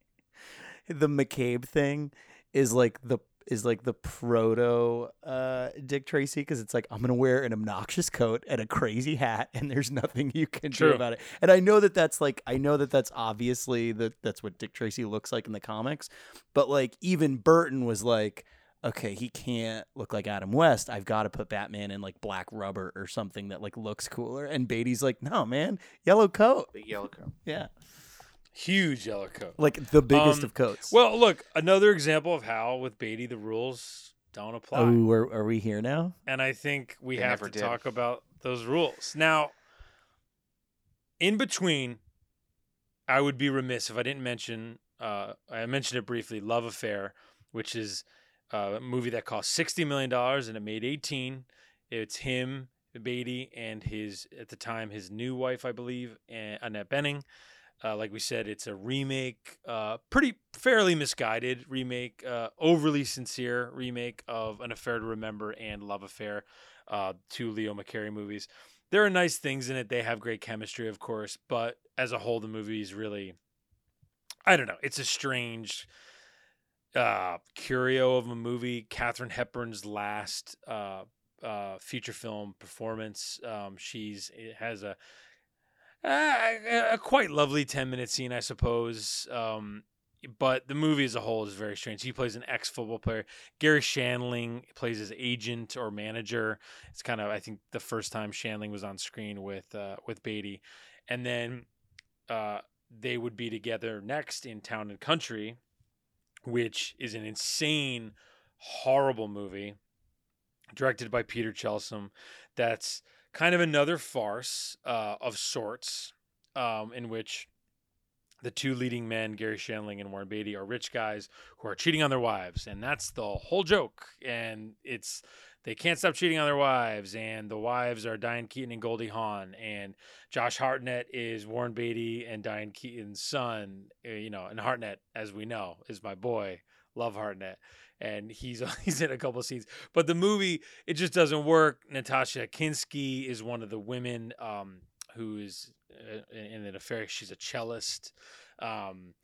the McCabe thing is like the is like the proto uh, Dick Tracy because it's like I'm gonna wear an obnoxious coat and a crazy hat and there's nothing you can True. do about it. And I know that that's like I know that that's obviously that that's what Dick Tracy looks like in the comics, but like even Burton was like, okay, he can't look like Adam West. I've got to put Batman in like black rubber or something that like looks cooler. And Beatty's like, no man, yellow coat. Big yellow coat. Yeah, Huge yellow coat. like the biggest Um, of coats. Well, look, another example of how with Beatty the rules don't apply. oh, are, are we here now? and I think we They have to did. talk about those rules. Now, in between, I would be remiss if I didn't mention. Uh, I mentioned it briefly. Love Affair, which is uh, a movie that cost sixty million dollars and it made eighteen. It's him, Beatty, and his at the time his new wife, I believe, Annette Bening. Uh, like we said, it's a remake, uh, pretty fairly misguided remake, uh, overly sincere remake of An Affair to Remember and Love Affair, uh, two Leo McCarey movies. There are nice things in it. They have great chemistry, of course, but as a whole, the movie is really, I don't know, it's a strange uh, curio of a movie. Katharine Hepburn's last uh, feature film performance. Um, she's has a a, a quite lovely 10 minute scene, I suppose. Um, but the movie as a whole is very strange. He plays an ex football player. Garry Shandling plays his agent or manager. It's kind of, I think, the first time Shandling was on screen with uh, with Beatty, and then uh, they would be together next in Town and Country, which is an insane, horrible movie, directed by Peter Chelsom. That's kind of another farce uh, of sorts, um, in which the two leading men, Garry Shandling and Warren Beatty, are rich guys who are cheating on their wives, and that's the whole joke. And it's they can't stop cheating on their wives, and the wives are Diane Keaton and Goldie Hawn, and Josh Hartnett is Warren Beatty and Diane Keaton's son. uh, You know, and Hartnett, as we know, is my boy. Love Hartnett, and he's <laughs> he's in a couple scenes. But the movie, it just doesn't work. Natasha Kinski is one of the women um, who is uh, in an affair. She's a cellist. Um,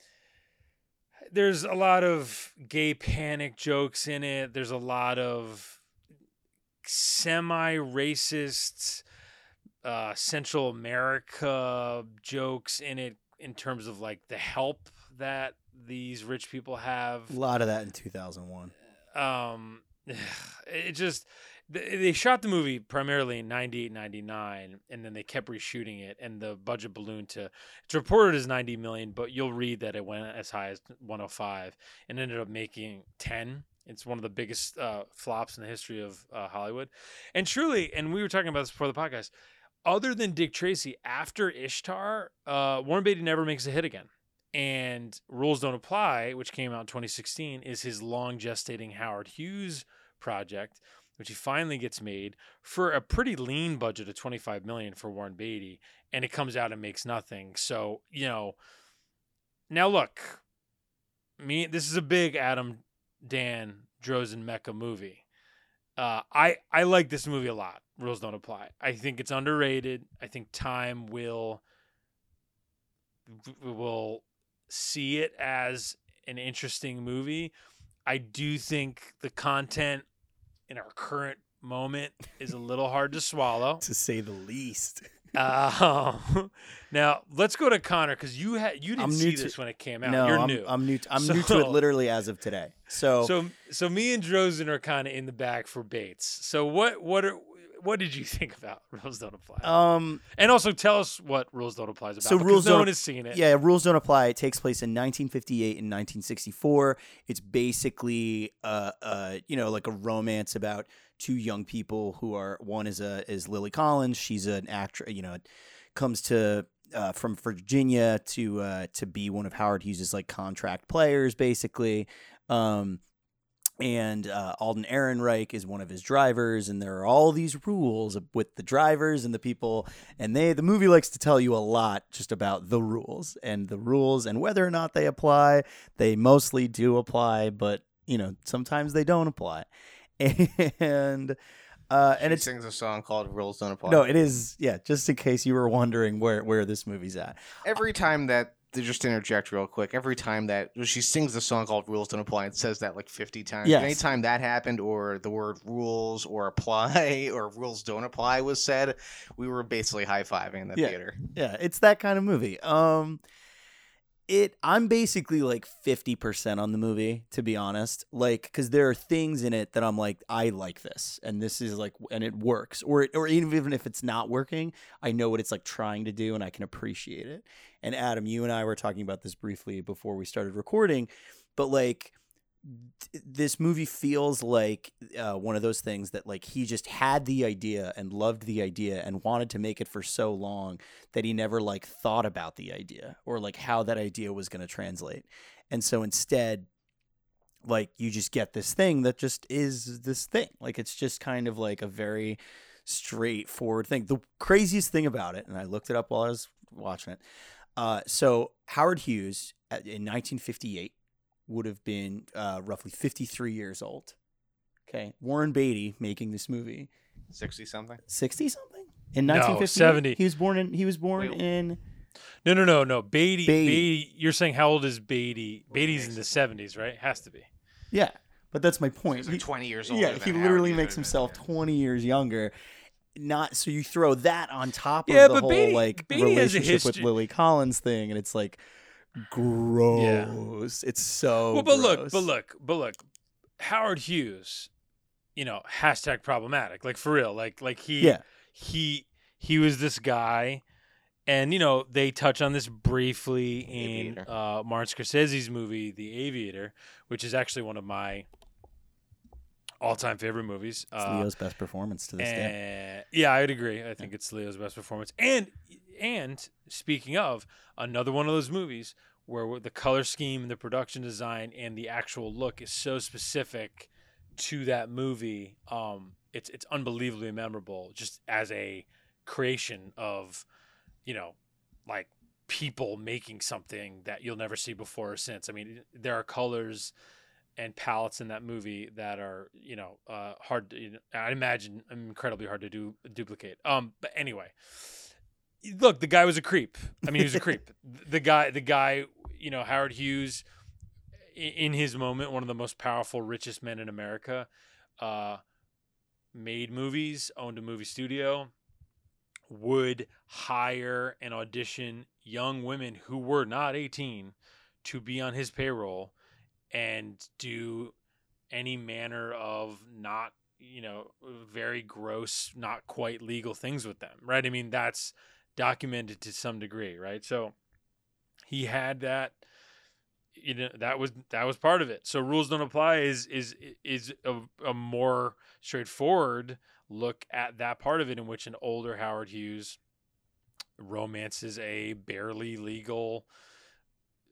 there's a lot of gay panic jokes in it. There's a lot of semi-racist uh, Central America jokes in it in terms of like the help that these rich people have. A lot of that in 2001. um <sighs> it just they shot the movie primarily in 98 99 and then they kept reshooting it and the budget ballooned to it's reported as 90 million but you'll read that it went as high as 105 and ended up making 10 it's one of the biggest uh, flops in the history of uh, hollywood. And truly and we were talking about this before the podcast other than dick tracy after ishtar uh, warren beatty never makes a hit again and Rules Don't Apply, which came out in 2016, is his long gestating Howard Hughes project, which he finally gets made for a pretty lean budget of 25 million for Warren Beatty, and it comes out and makes nothing. So, you know, now look, me this is a big Adam Dan Drosin Mecca movie. Uh, I I like this movie a lot. Rules don't apply. I think it's underrated. I think time will will see it as an interesting movie. I do think the content in our current moment is a little hard to swallow. <laughs> to say the least. Uh, <laughs> now let's go to Conor because you had you didn't I'm see to- this when it came out. No, You're I'm, new. I'm new. To, I'm new to it literally as of today. So, so so me and Drosin are kind of in the back for Bates. So what what are what did you <laughs> think about Rules Don't Apply? um, and also tell us what Rules Don't Apply is about. So Rules no Don't- one has seen it. yeah, rules don't apply. It takes place in 1958 and 1964. It's basically, uh, uh, you know, like a romance about two young people who are one is a is Lily Collins. She's an actress. You know, comes to uh, from Virginia to uh, to be one of Howard Hughes's like contract players, basically. Um, and uh, Alden Ehrenreich is one of his drivers, and there are all these rules with the drivers and the people, and they the movie likes to tell you a lot just about the rules and the rules and whether or not they apply. They mostly do apply, but you know sometimes they don't apply, <laughs> and uh, and it's sings a song called "Rules Don't Apply." no, it is yeah. Just in case you were wondering where where this movie's at, every time that to just interject real quick, every time that she sings the song called "Rules Don't Apply," it says that like fifty times. Yes. Anytime that happened, or the word "rules" or "apply" <laughs> or "rules don't apply" was said, we were basically high fiving in the Yeah. theater. Yeah, it's that kind of movie. Um it I'm basically like 50% on the movie to be honest. Like cuz there are things in it that I'm like I like this and this is like and it works or it, or even if it's not working, I know what it's like trying to do and I can appreciate it. And Adam, you and I were talking about this briefly before we started recording, but like this movie feels like uh, one of those things that like he just had the idea and loved the idea and wanted to make it for so long that he never like thought about the idea or like how that idea was going to translate. And so instead like you just get this thing that just is this thing. Like it's just kind of like a very straightforward thing. The craziest thing about it and i looked it up while i was watching it uh, so howard hughes in 1958 would have been uh, roughly 53 years old. Okay. Warren Beatty making this movie Sixty something. 60 something? In No, 1950? 70. He was born in he was born Wait. in No, no, no, no. Beatty, Beatty. Beatty. You're saying how old is Beatty? Well, Beatty's in the 70s, right? Has to be. Yeah. But that's my point. He's like He- twenty years old. yeah, he literally makes himself 20 years younger. Not so you throw that on top of Yeah, the but whole Beatty- like Beatty has a relationship with history- Lily Collins thing and it's like gross. It's so well, but look, but look, but look. Howard Hughes, you know, hashtag problematic. Like for real. Like like he Yeah. he he was this guy and you know they touch on this briefly in Aviator. uh, Martin Scorsese's movie The Aviator, which is actually one of my all-time favorite movies. It's Uh, Leo's best performance to this day. yeah, I'd agree. I think it's Leo's best performance. And and speaking of another one of those movies where the color scheme and the production design and the actual look is so specific to that movie, um, it's it's unbelievably memorable just as a creation of, you know, like people making something that you'll never see before or since. I mean, there are colors and palettes in that movie that are you know uh, hard to, you know, I imagine incredibly hard to do duplicate. Um, but anyway, look, the guy was a creep. I mean, he was a creep. <laughs> The guy, the guy, you know, Howard Hughes, in his moment, one of the most powerful, richest men in America, uh, made movies, owned a movie studio, would hire and audition young women who were not 18 to be on his payroll and do any manner of not you know very gross not quite legal things with them right? I mean that's documented to some degree right? So he had that you know that was that was part of it. So rules don't apply is is is a, a more straightforward look at that part of it in which an older howard hughes romances a barely legal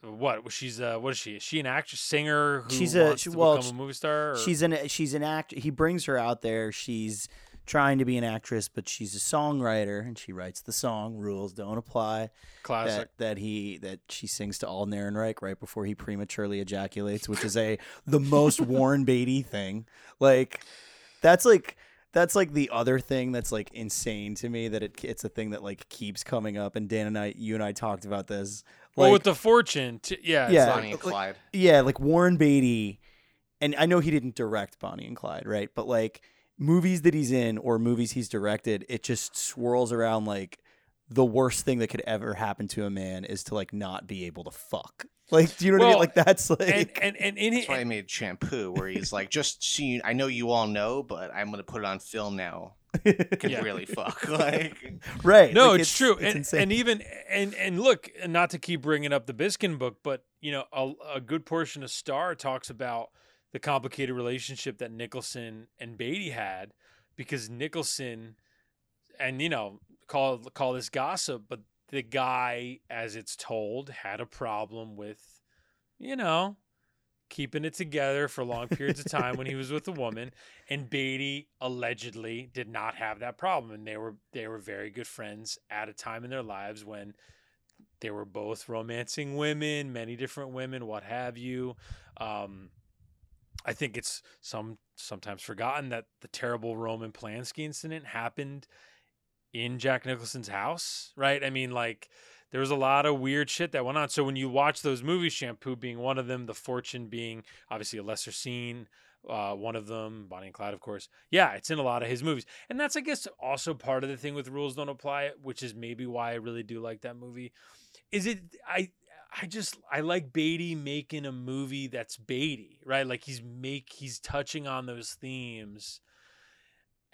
what she's uh what is she is she an actress singer She's a- she- well, become a movie star or? She's an she's an act. He brings her out there. She's trying to be an actress, but she's a songwriter, and she writes the song. Rules don't apply. classic That that he that she sings to Alden Ehrenreich right before he prematurely ejaculates, which is a the most <laughs> Warren Beatty thing. Like that's like that's like the other thing that's like insane to me that it it's a thing that like keeps coming up. And Dan and I, you and I talked about this. Well Like, with the fortune t- yeah it's Yeah. like- Bonnie and like- Clyde. yeah, like Warren Beatty and I know he didn't direct Bonnie and Clyde, right? But like movies that he's in or movies he's directed, it just swirls around like the worst thing that could ever happen to a man is to like not be able to fuck. Like, do you know what I mean? Like that's like and and and, and, That's why I made shampoo, where he's like, just so you, I know you all know, but I'm gonna put it on film now. Can Yeah. really fuck <laughs> <laughs> like. right. no, like, it's, true, It's and, and even and and look, not to keep bringing up the Biskind book, but you know, a, a good portion of Star talks about the complicated relationship that Nicholson and Beatty had, because Nicholson, and you know, call call this gossip, but the guy, as it's told, had a problem with, you know. Keeping it together for long periods of time when he was with a woman, and Beatty allegedly did not have that problem, and they were they were very good friends at a time in their lives when they were both romancing women, many different women, what have you. Um, I think it's some sometimes forgotten that the terrible Roman Polanski incident happened in Jack Nicholson's house, right? I mean, like there was a lot of weird shit that went on. So when you watch those movies, Shampoo being one of them, The Fortune being obviously a lesser scene, uh, one of them, Bonnie and Clyde, of course. Yeah, it's in a lot of his movies, and that's I guess also part of the thing with Rules Don't Apply, which is maybe why I really do like that movie. Is it I? I just I like Beatty making a movie that's Beatty, right? Like he's make he's touching on those themes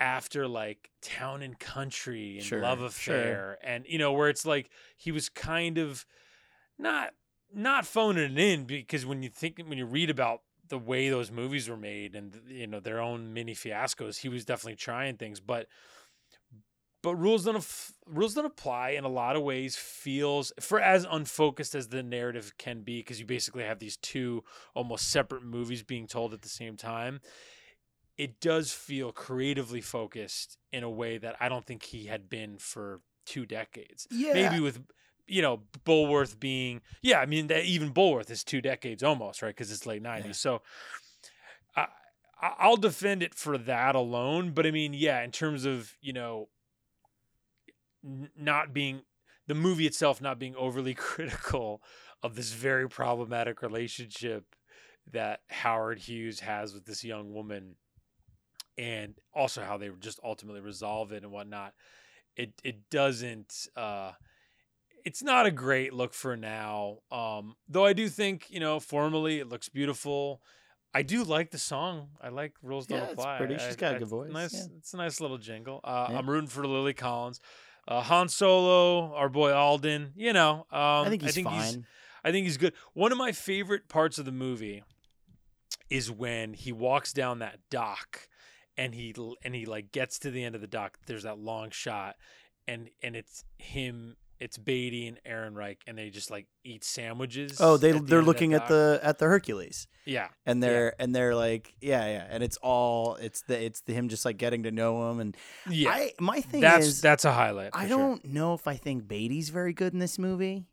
after like Town and Country and Sure, Love sure. Affair, and you know where it's like he was kind of not not phoning it in because when you think when you read about the way those movies were made and you know their own mini fiascos, he was definitely trying things, but but rules don't af- rules don't apply in a lot of ways feels for as unfocused as the narrative can be because you basically have these two almost separate movies being told at the same time it does feel creatively focused in a way that i don't think he had been for two decades yeah. maybe with you know Bulworth being yeah I mean that even Bulworth is two decades almost right because it's late 90s Yeah. so I I'll defend it for that alone but I mean yeah in terms of you know not being the movie itself not being overly <laughs> critical of this very problematic relationship that Howard Hughes has with this young woman and also how they just ultimately resolve it and whatnot it it doesn't uh it's not a great look for now um though i do think you know formally it looks beautiful i do like the song i like rules don't Yeah, it's apply pretty. She's I- got a I- good voice, nice yeah. it's a nice little jingle uh Yeah. i'm rooting for lily collins uh han solo our boy alden you know um I think he's fine. I think he's good. One of my favorite parts of the movie is when he walks down that dock and he and he like gets to the end of the dock. There's that long shot and and it's him it's Beatty and Ehrenreich and they just like eat sandwiches. oh, they the they're end of that looking at dock. the at the Hercules. Yeah. and they're and they're like yeah yeah and it's all it's the it's the him just like getting to know him and Yeah. I my thing that's is that's a highlight. I sure. don't know if I think Beatty's very good in this movie.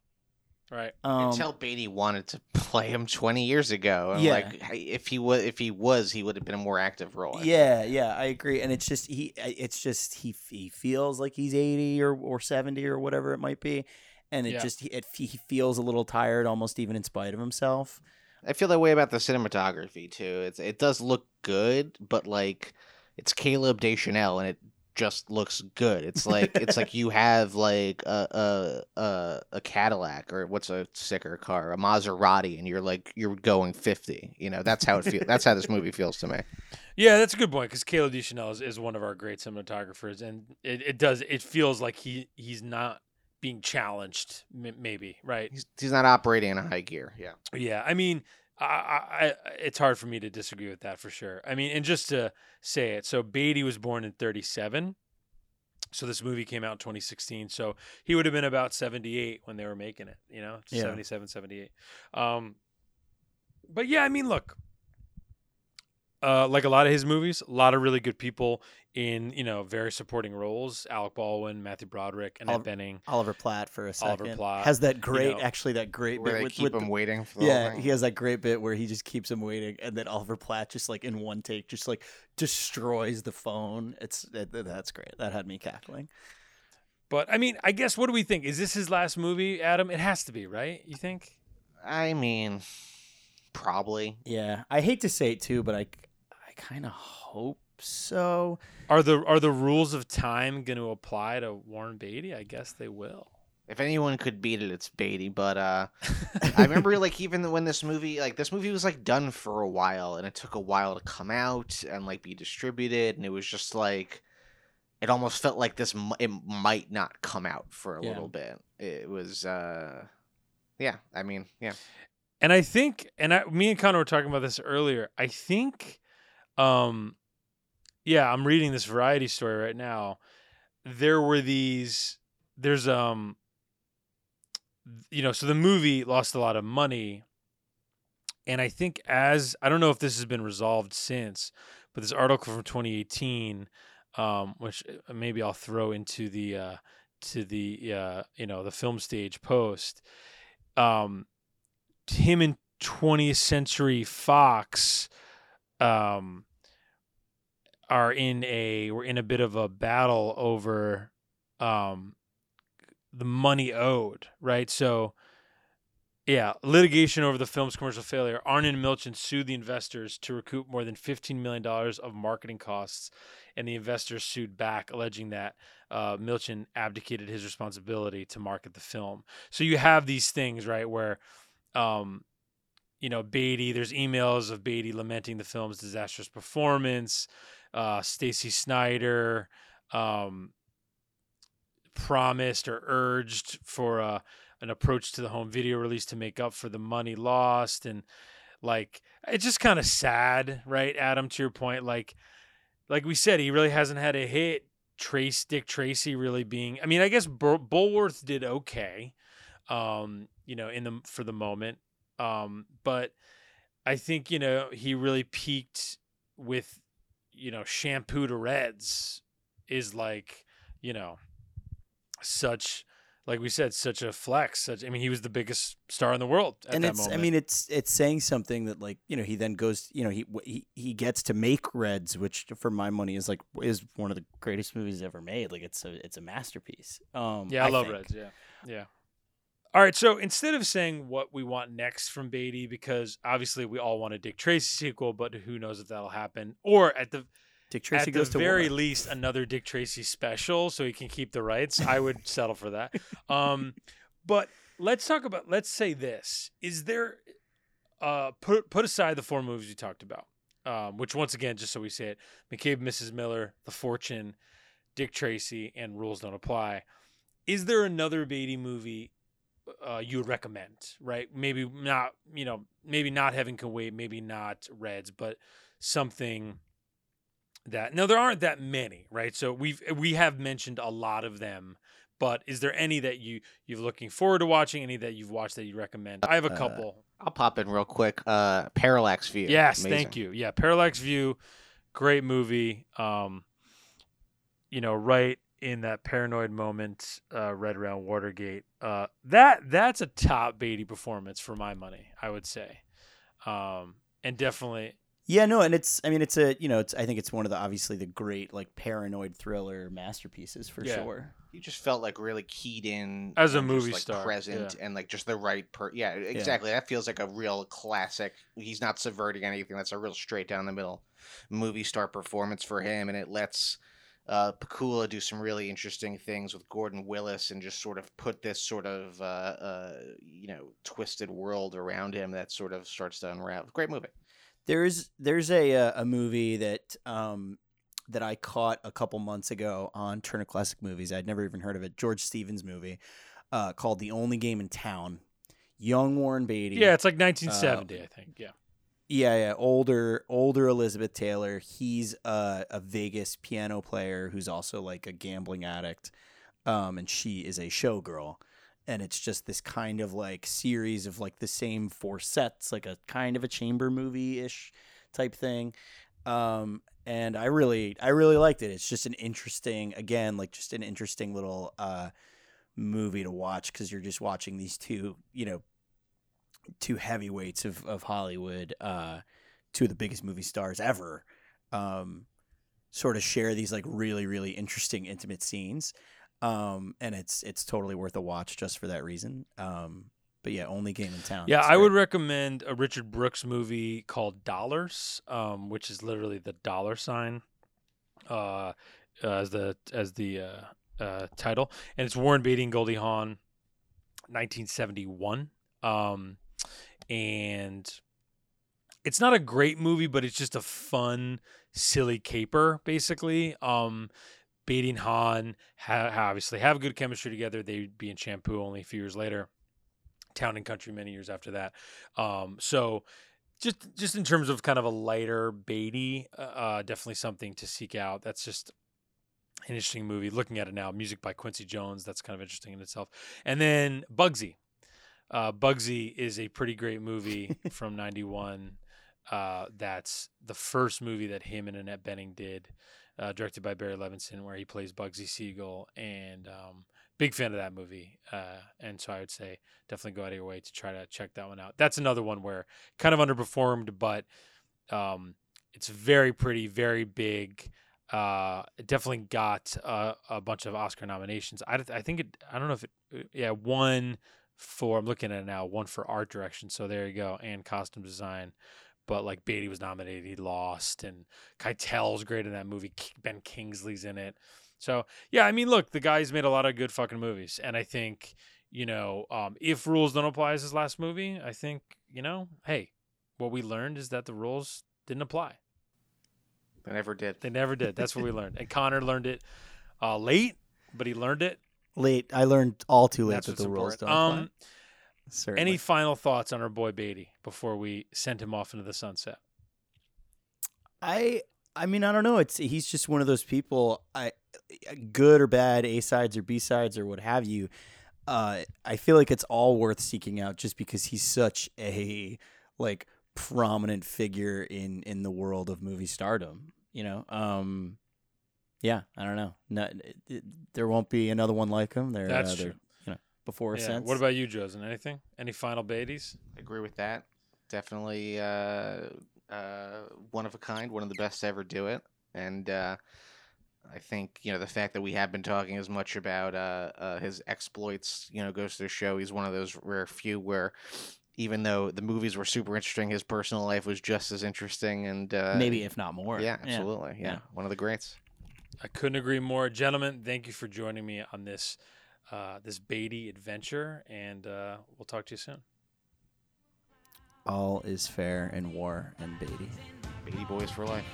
Right. Um, Until Beatty wanted to <laughs> play him 20 years ago. And Yeah. Like if he was, if he was, he would have been a more active role. I think. yeah, yeah, I agree. And it's just he it's just he he feels like he's 80 or or 70 or whatever it might be. And it Yeah. just he, it, he feels a little tired almost even in spite of himself. I feel that way about the cinematography too. It's it does look good, but like it's Caleb Deschanel and it just looks good. It's <laughs> like it's like you have like a a a, a Cadillac or what's a sicker car, a Maserati, and you're like you're going fifty. You know that's how it feels. that's how this movie feels to me. Yeah, that's a good point because Caleb Deschanel is, is one of our great cinematographers, and it, it does it feels like he he's not being challenged, m- maybe right? He's he's not operating in a high gear. Yeah. Yeah, I mean, I, I, it's hard for me to disagree with that for sure. I mean, and just to say it, so Beatty was born in '37, so this movie came out in 2016. So he would have been about 78 when they were making it. You know, Yeah. 77, 78. Um, but yeah, I mean, look, uh, like a lot of his movies, a lot of really good people in you know very supporting roles: Alec Baldwin, Matthew Broderick, Annette Oliver- Bening. Oliver Platt for a second Oliver Platt, has that great know, actually that great Where bit they with, keep with him the- waiting for the Yeah, thing. he has that great bit where he just keeps him waiting, and then Oliver Platt just like in one take, just like destroys the phone. It's uh, it, that's great. That had me cackling. But I mean, I guess what do we think? Is this his last movie, Adam? It has to be, right? You think? I mean, probably. Yeah, I hate to say it too, but I, I kind of hope so. Are the are the rules of time going to apply to Warren Beatty? I guess they will. If anyone could beat it, it's Beatty. But uh, <laughs> I remember like even when this movie, like this movie was like done for a while, and it took a while to come out and like be distributed, and it was just like it almost felt like this m- it might not come out for a Yeah. little bit. It was uh, yeah. I mean, yeah. And I think, and I, me and Conor were talking about this earlier. I think, um, yeah, I'm reading this variety story right now. There were these. There's um. You know, so the movie lost a lot of money, and I think as I don't know if this has been resolved since, but this article from 2018, um, which uh, maybe I'll throw into the uh, to the uh, you know the film stage post. Um, him and 20th Century Fox um, are in a we're in a bit of a battle over um, the money owed, right? So yeah, litigation over the film's commercial failure. Arnon and Milchan sued the investors to recoup more than $15 million of marketing costs, and the investors sued back, alleging that uh, Milchan abdicated his responsibility to market the film. So you have these things, right, where, um, you know, Beatty, there's emails of Beatty lamenting the film's disastrous performance. Uh, Stacey Snider um, promised or urged for a an approach to the home video release to make up for the money lost and like it's just kind of sad right adam to your point like like we said he really hasn't had a hit. Trace dick tracy really being i mean i guess Bul- bulworth did okay um you know in the for the moment um but i think you know he really peaked with you know shampoo to reds is like you know such like we said, such a flex. Such, I mean, he was the biggest star in the world at and that it's moment. I mean it's it's saying something that like you know he then goes you know he he he gets to make Reds which for my money is like is one of the greatest movies ever made like it's a it's a masterpiece um yeah, I, love think. Reds. Yeah, yeah. All right, so instead of saying what we want next from Beatty, because obviously we all want a Dick Tracy sequel, but who knows if that'll happen, or at the Dick Tracy at the goes to very war. least another Dick Tracy special, so he can keep the rights. I would <laughs> settle for that. Um, but let's talk about. Let's say this: Is there uh, put put aside the four movies we talked about, um, which once again, just so we say it, McCabe, Mrs. Miller, The Fortune, Dick Tracy, and Rules Don't Apply. Is there another Beatty movie uh, you would recommend? Right? Maybe not. You know, maybe not Heaven Can Wait. Maybe not Reds, but something that no there aren't that many right so we've we have mentioned a lot of them but is there any that you you're looking forward to watching any that you've watched that you recommend i have a Uh, couple I'll pop in real quick. Uh, Parallax View. yes Amazing. thank you yeah parallax view great movie um you know right in that paranoid moment uh right around watergate uh that that's a top beatty performance for my money i would say um and definitely Yeah, no, and it's I mean it's a you know it's I think it's one of the obviously the great like paranoid thriller masterpieces for Yeah. sure. You just felt like really keyed in As a movie just, like, star, present and like just the right per. Yeah, exactly. That feels like a real classic. He's not subverting anything. That's a real straight down the middle movie star performance for him, and it lets uh, Pakula do some really interesting things with Gordon Willis and just sort of put this sort of uh, uh, you know twisted world around him that sort of starts to unravel. Great movie. There's there's a uh, a movie that um that I caught a couple months ago on Turner Classic Movies. I'd never even heard of it. George Stevens movie uh, called The Only Game in Town. Young Warren Beatty. yeah it's like 1970 i think yeah Yeah, yeah, older older Elizabeth Taylor. He's a, a Vegas piano player who's also like a gambling addict, um, and she is a showgirl. And it's just this kind of like series of like the same four sets, like a kind of a chamber movie ish type thing. Um, and I really, I really liked it. It's just an interesting, again, like just an interesting little uh, movie to watch because you're just watching these two, you know, two heavyweights of, of Hollywood, uh, two of the biggest movie stars ever, um, sort of share these like really, really interesting intimate scenes. Um, and it's it's totally worth a watch just for that reason. Um, but yeah, only game in town. Yeah, It's I would recommend a Richard Brooks movie called Dollars, um, which is literally the dollar sign, uh, as the as the uh, uh, title, and it's Warren Beatty and Goldie Hawn, 1971, um, and it's not a great movie, but it's just a fun, silly caper, basically. Um, Beatty and Hawn ha- obviously have good chemistry together. They'd be in Shampoo only a few years later. Town and Country many years after that. Um, so just just in terms of kind of a lighter Beatty, uh, uh, definitely something to seek out. That's just an interesting movie. Looking at it now, music by Quincy Jones. That's kind of interesting in itself. And then Bugsy. Uh, Bugsy is a pretty great movie from '91. Uh, that's the first movie that him and Annette Bening did, uh, directed by Barry Levinson, where he plays Bugsy Siegel. And um, big fan of that movie. Uh, and so I would say definitely go out of your way to try to check that one out. That's another one where kind of underperformed, but um, it's very pretty, very big. Uh, it definitely got a bunch of Oscar nominations. I, I think it. I don't know if it. Yeah, one for. I'm looking at it now. One for art direction. So there you go, and costume design. But like Beatty was nominated, he lost, and Keitel's great in that movie. Ben Kingsley's in it. So yeah, I mean, look, the guy's made a lot of good fucking movies, and I think you know, um, if rules don't apply as his last movie, I think you know, hey, what we learned is that the rules didn't apply. They never did. They never did. That's what we learned. And Conor learned it uh, late, but he learned it. Late. I learned all too late That's that the rules important. don't apply. Um, Certainly. any final thoughts on our boy Beatty before we send him off into the sunset? I I mean I don't know. It's he's just one of those people. I good or bad A sides or B sides or what have you. Uh, I feel like it's all worth seeking out just because he's such a like prominent figure in in the world of movie stardom. You know. Um, yeah, I don't know. No, it, it- there won't be another one like him. There, That's uh, true. You know, before a Yeah. sense. What about you, Drosin? Anything? Any final Beatties? I agree with that. Definitely uh, uh, one of a kind, one of the best to ever do it. And uh, I think you know the fact that we have been talking as much about uh, uh, his exploits, you know, goes to the show. He's one of those rare few where, even though the movies were super interesting, his personal life was just as interesting. And uh, maybe if not more? yeah, absolutely, yeah. yeah. one of the greats. I couldn't agree more, gentlemen. Thank you for joining me on this uh, this Beatty adventure, and uh, we'll talk to you soon. All is fair in war and Beatty. Beatty Boys for life.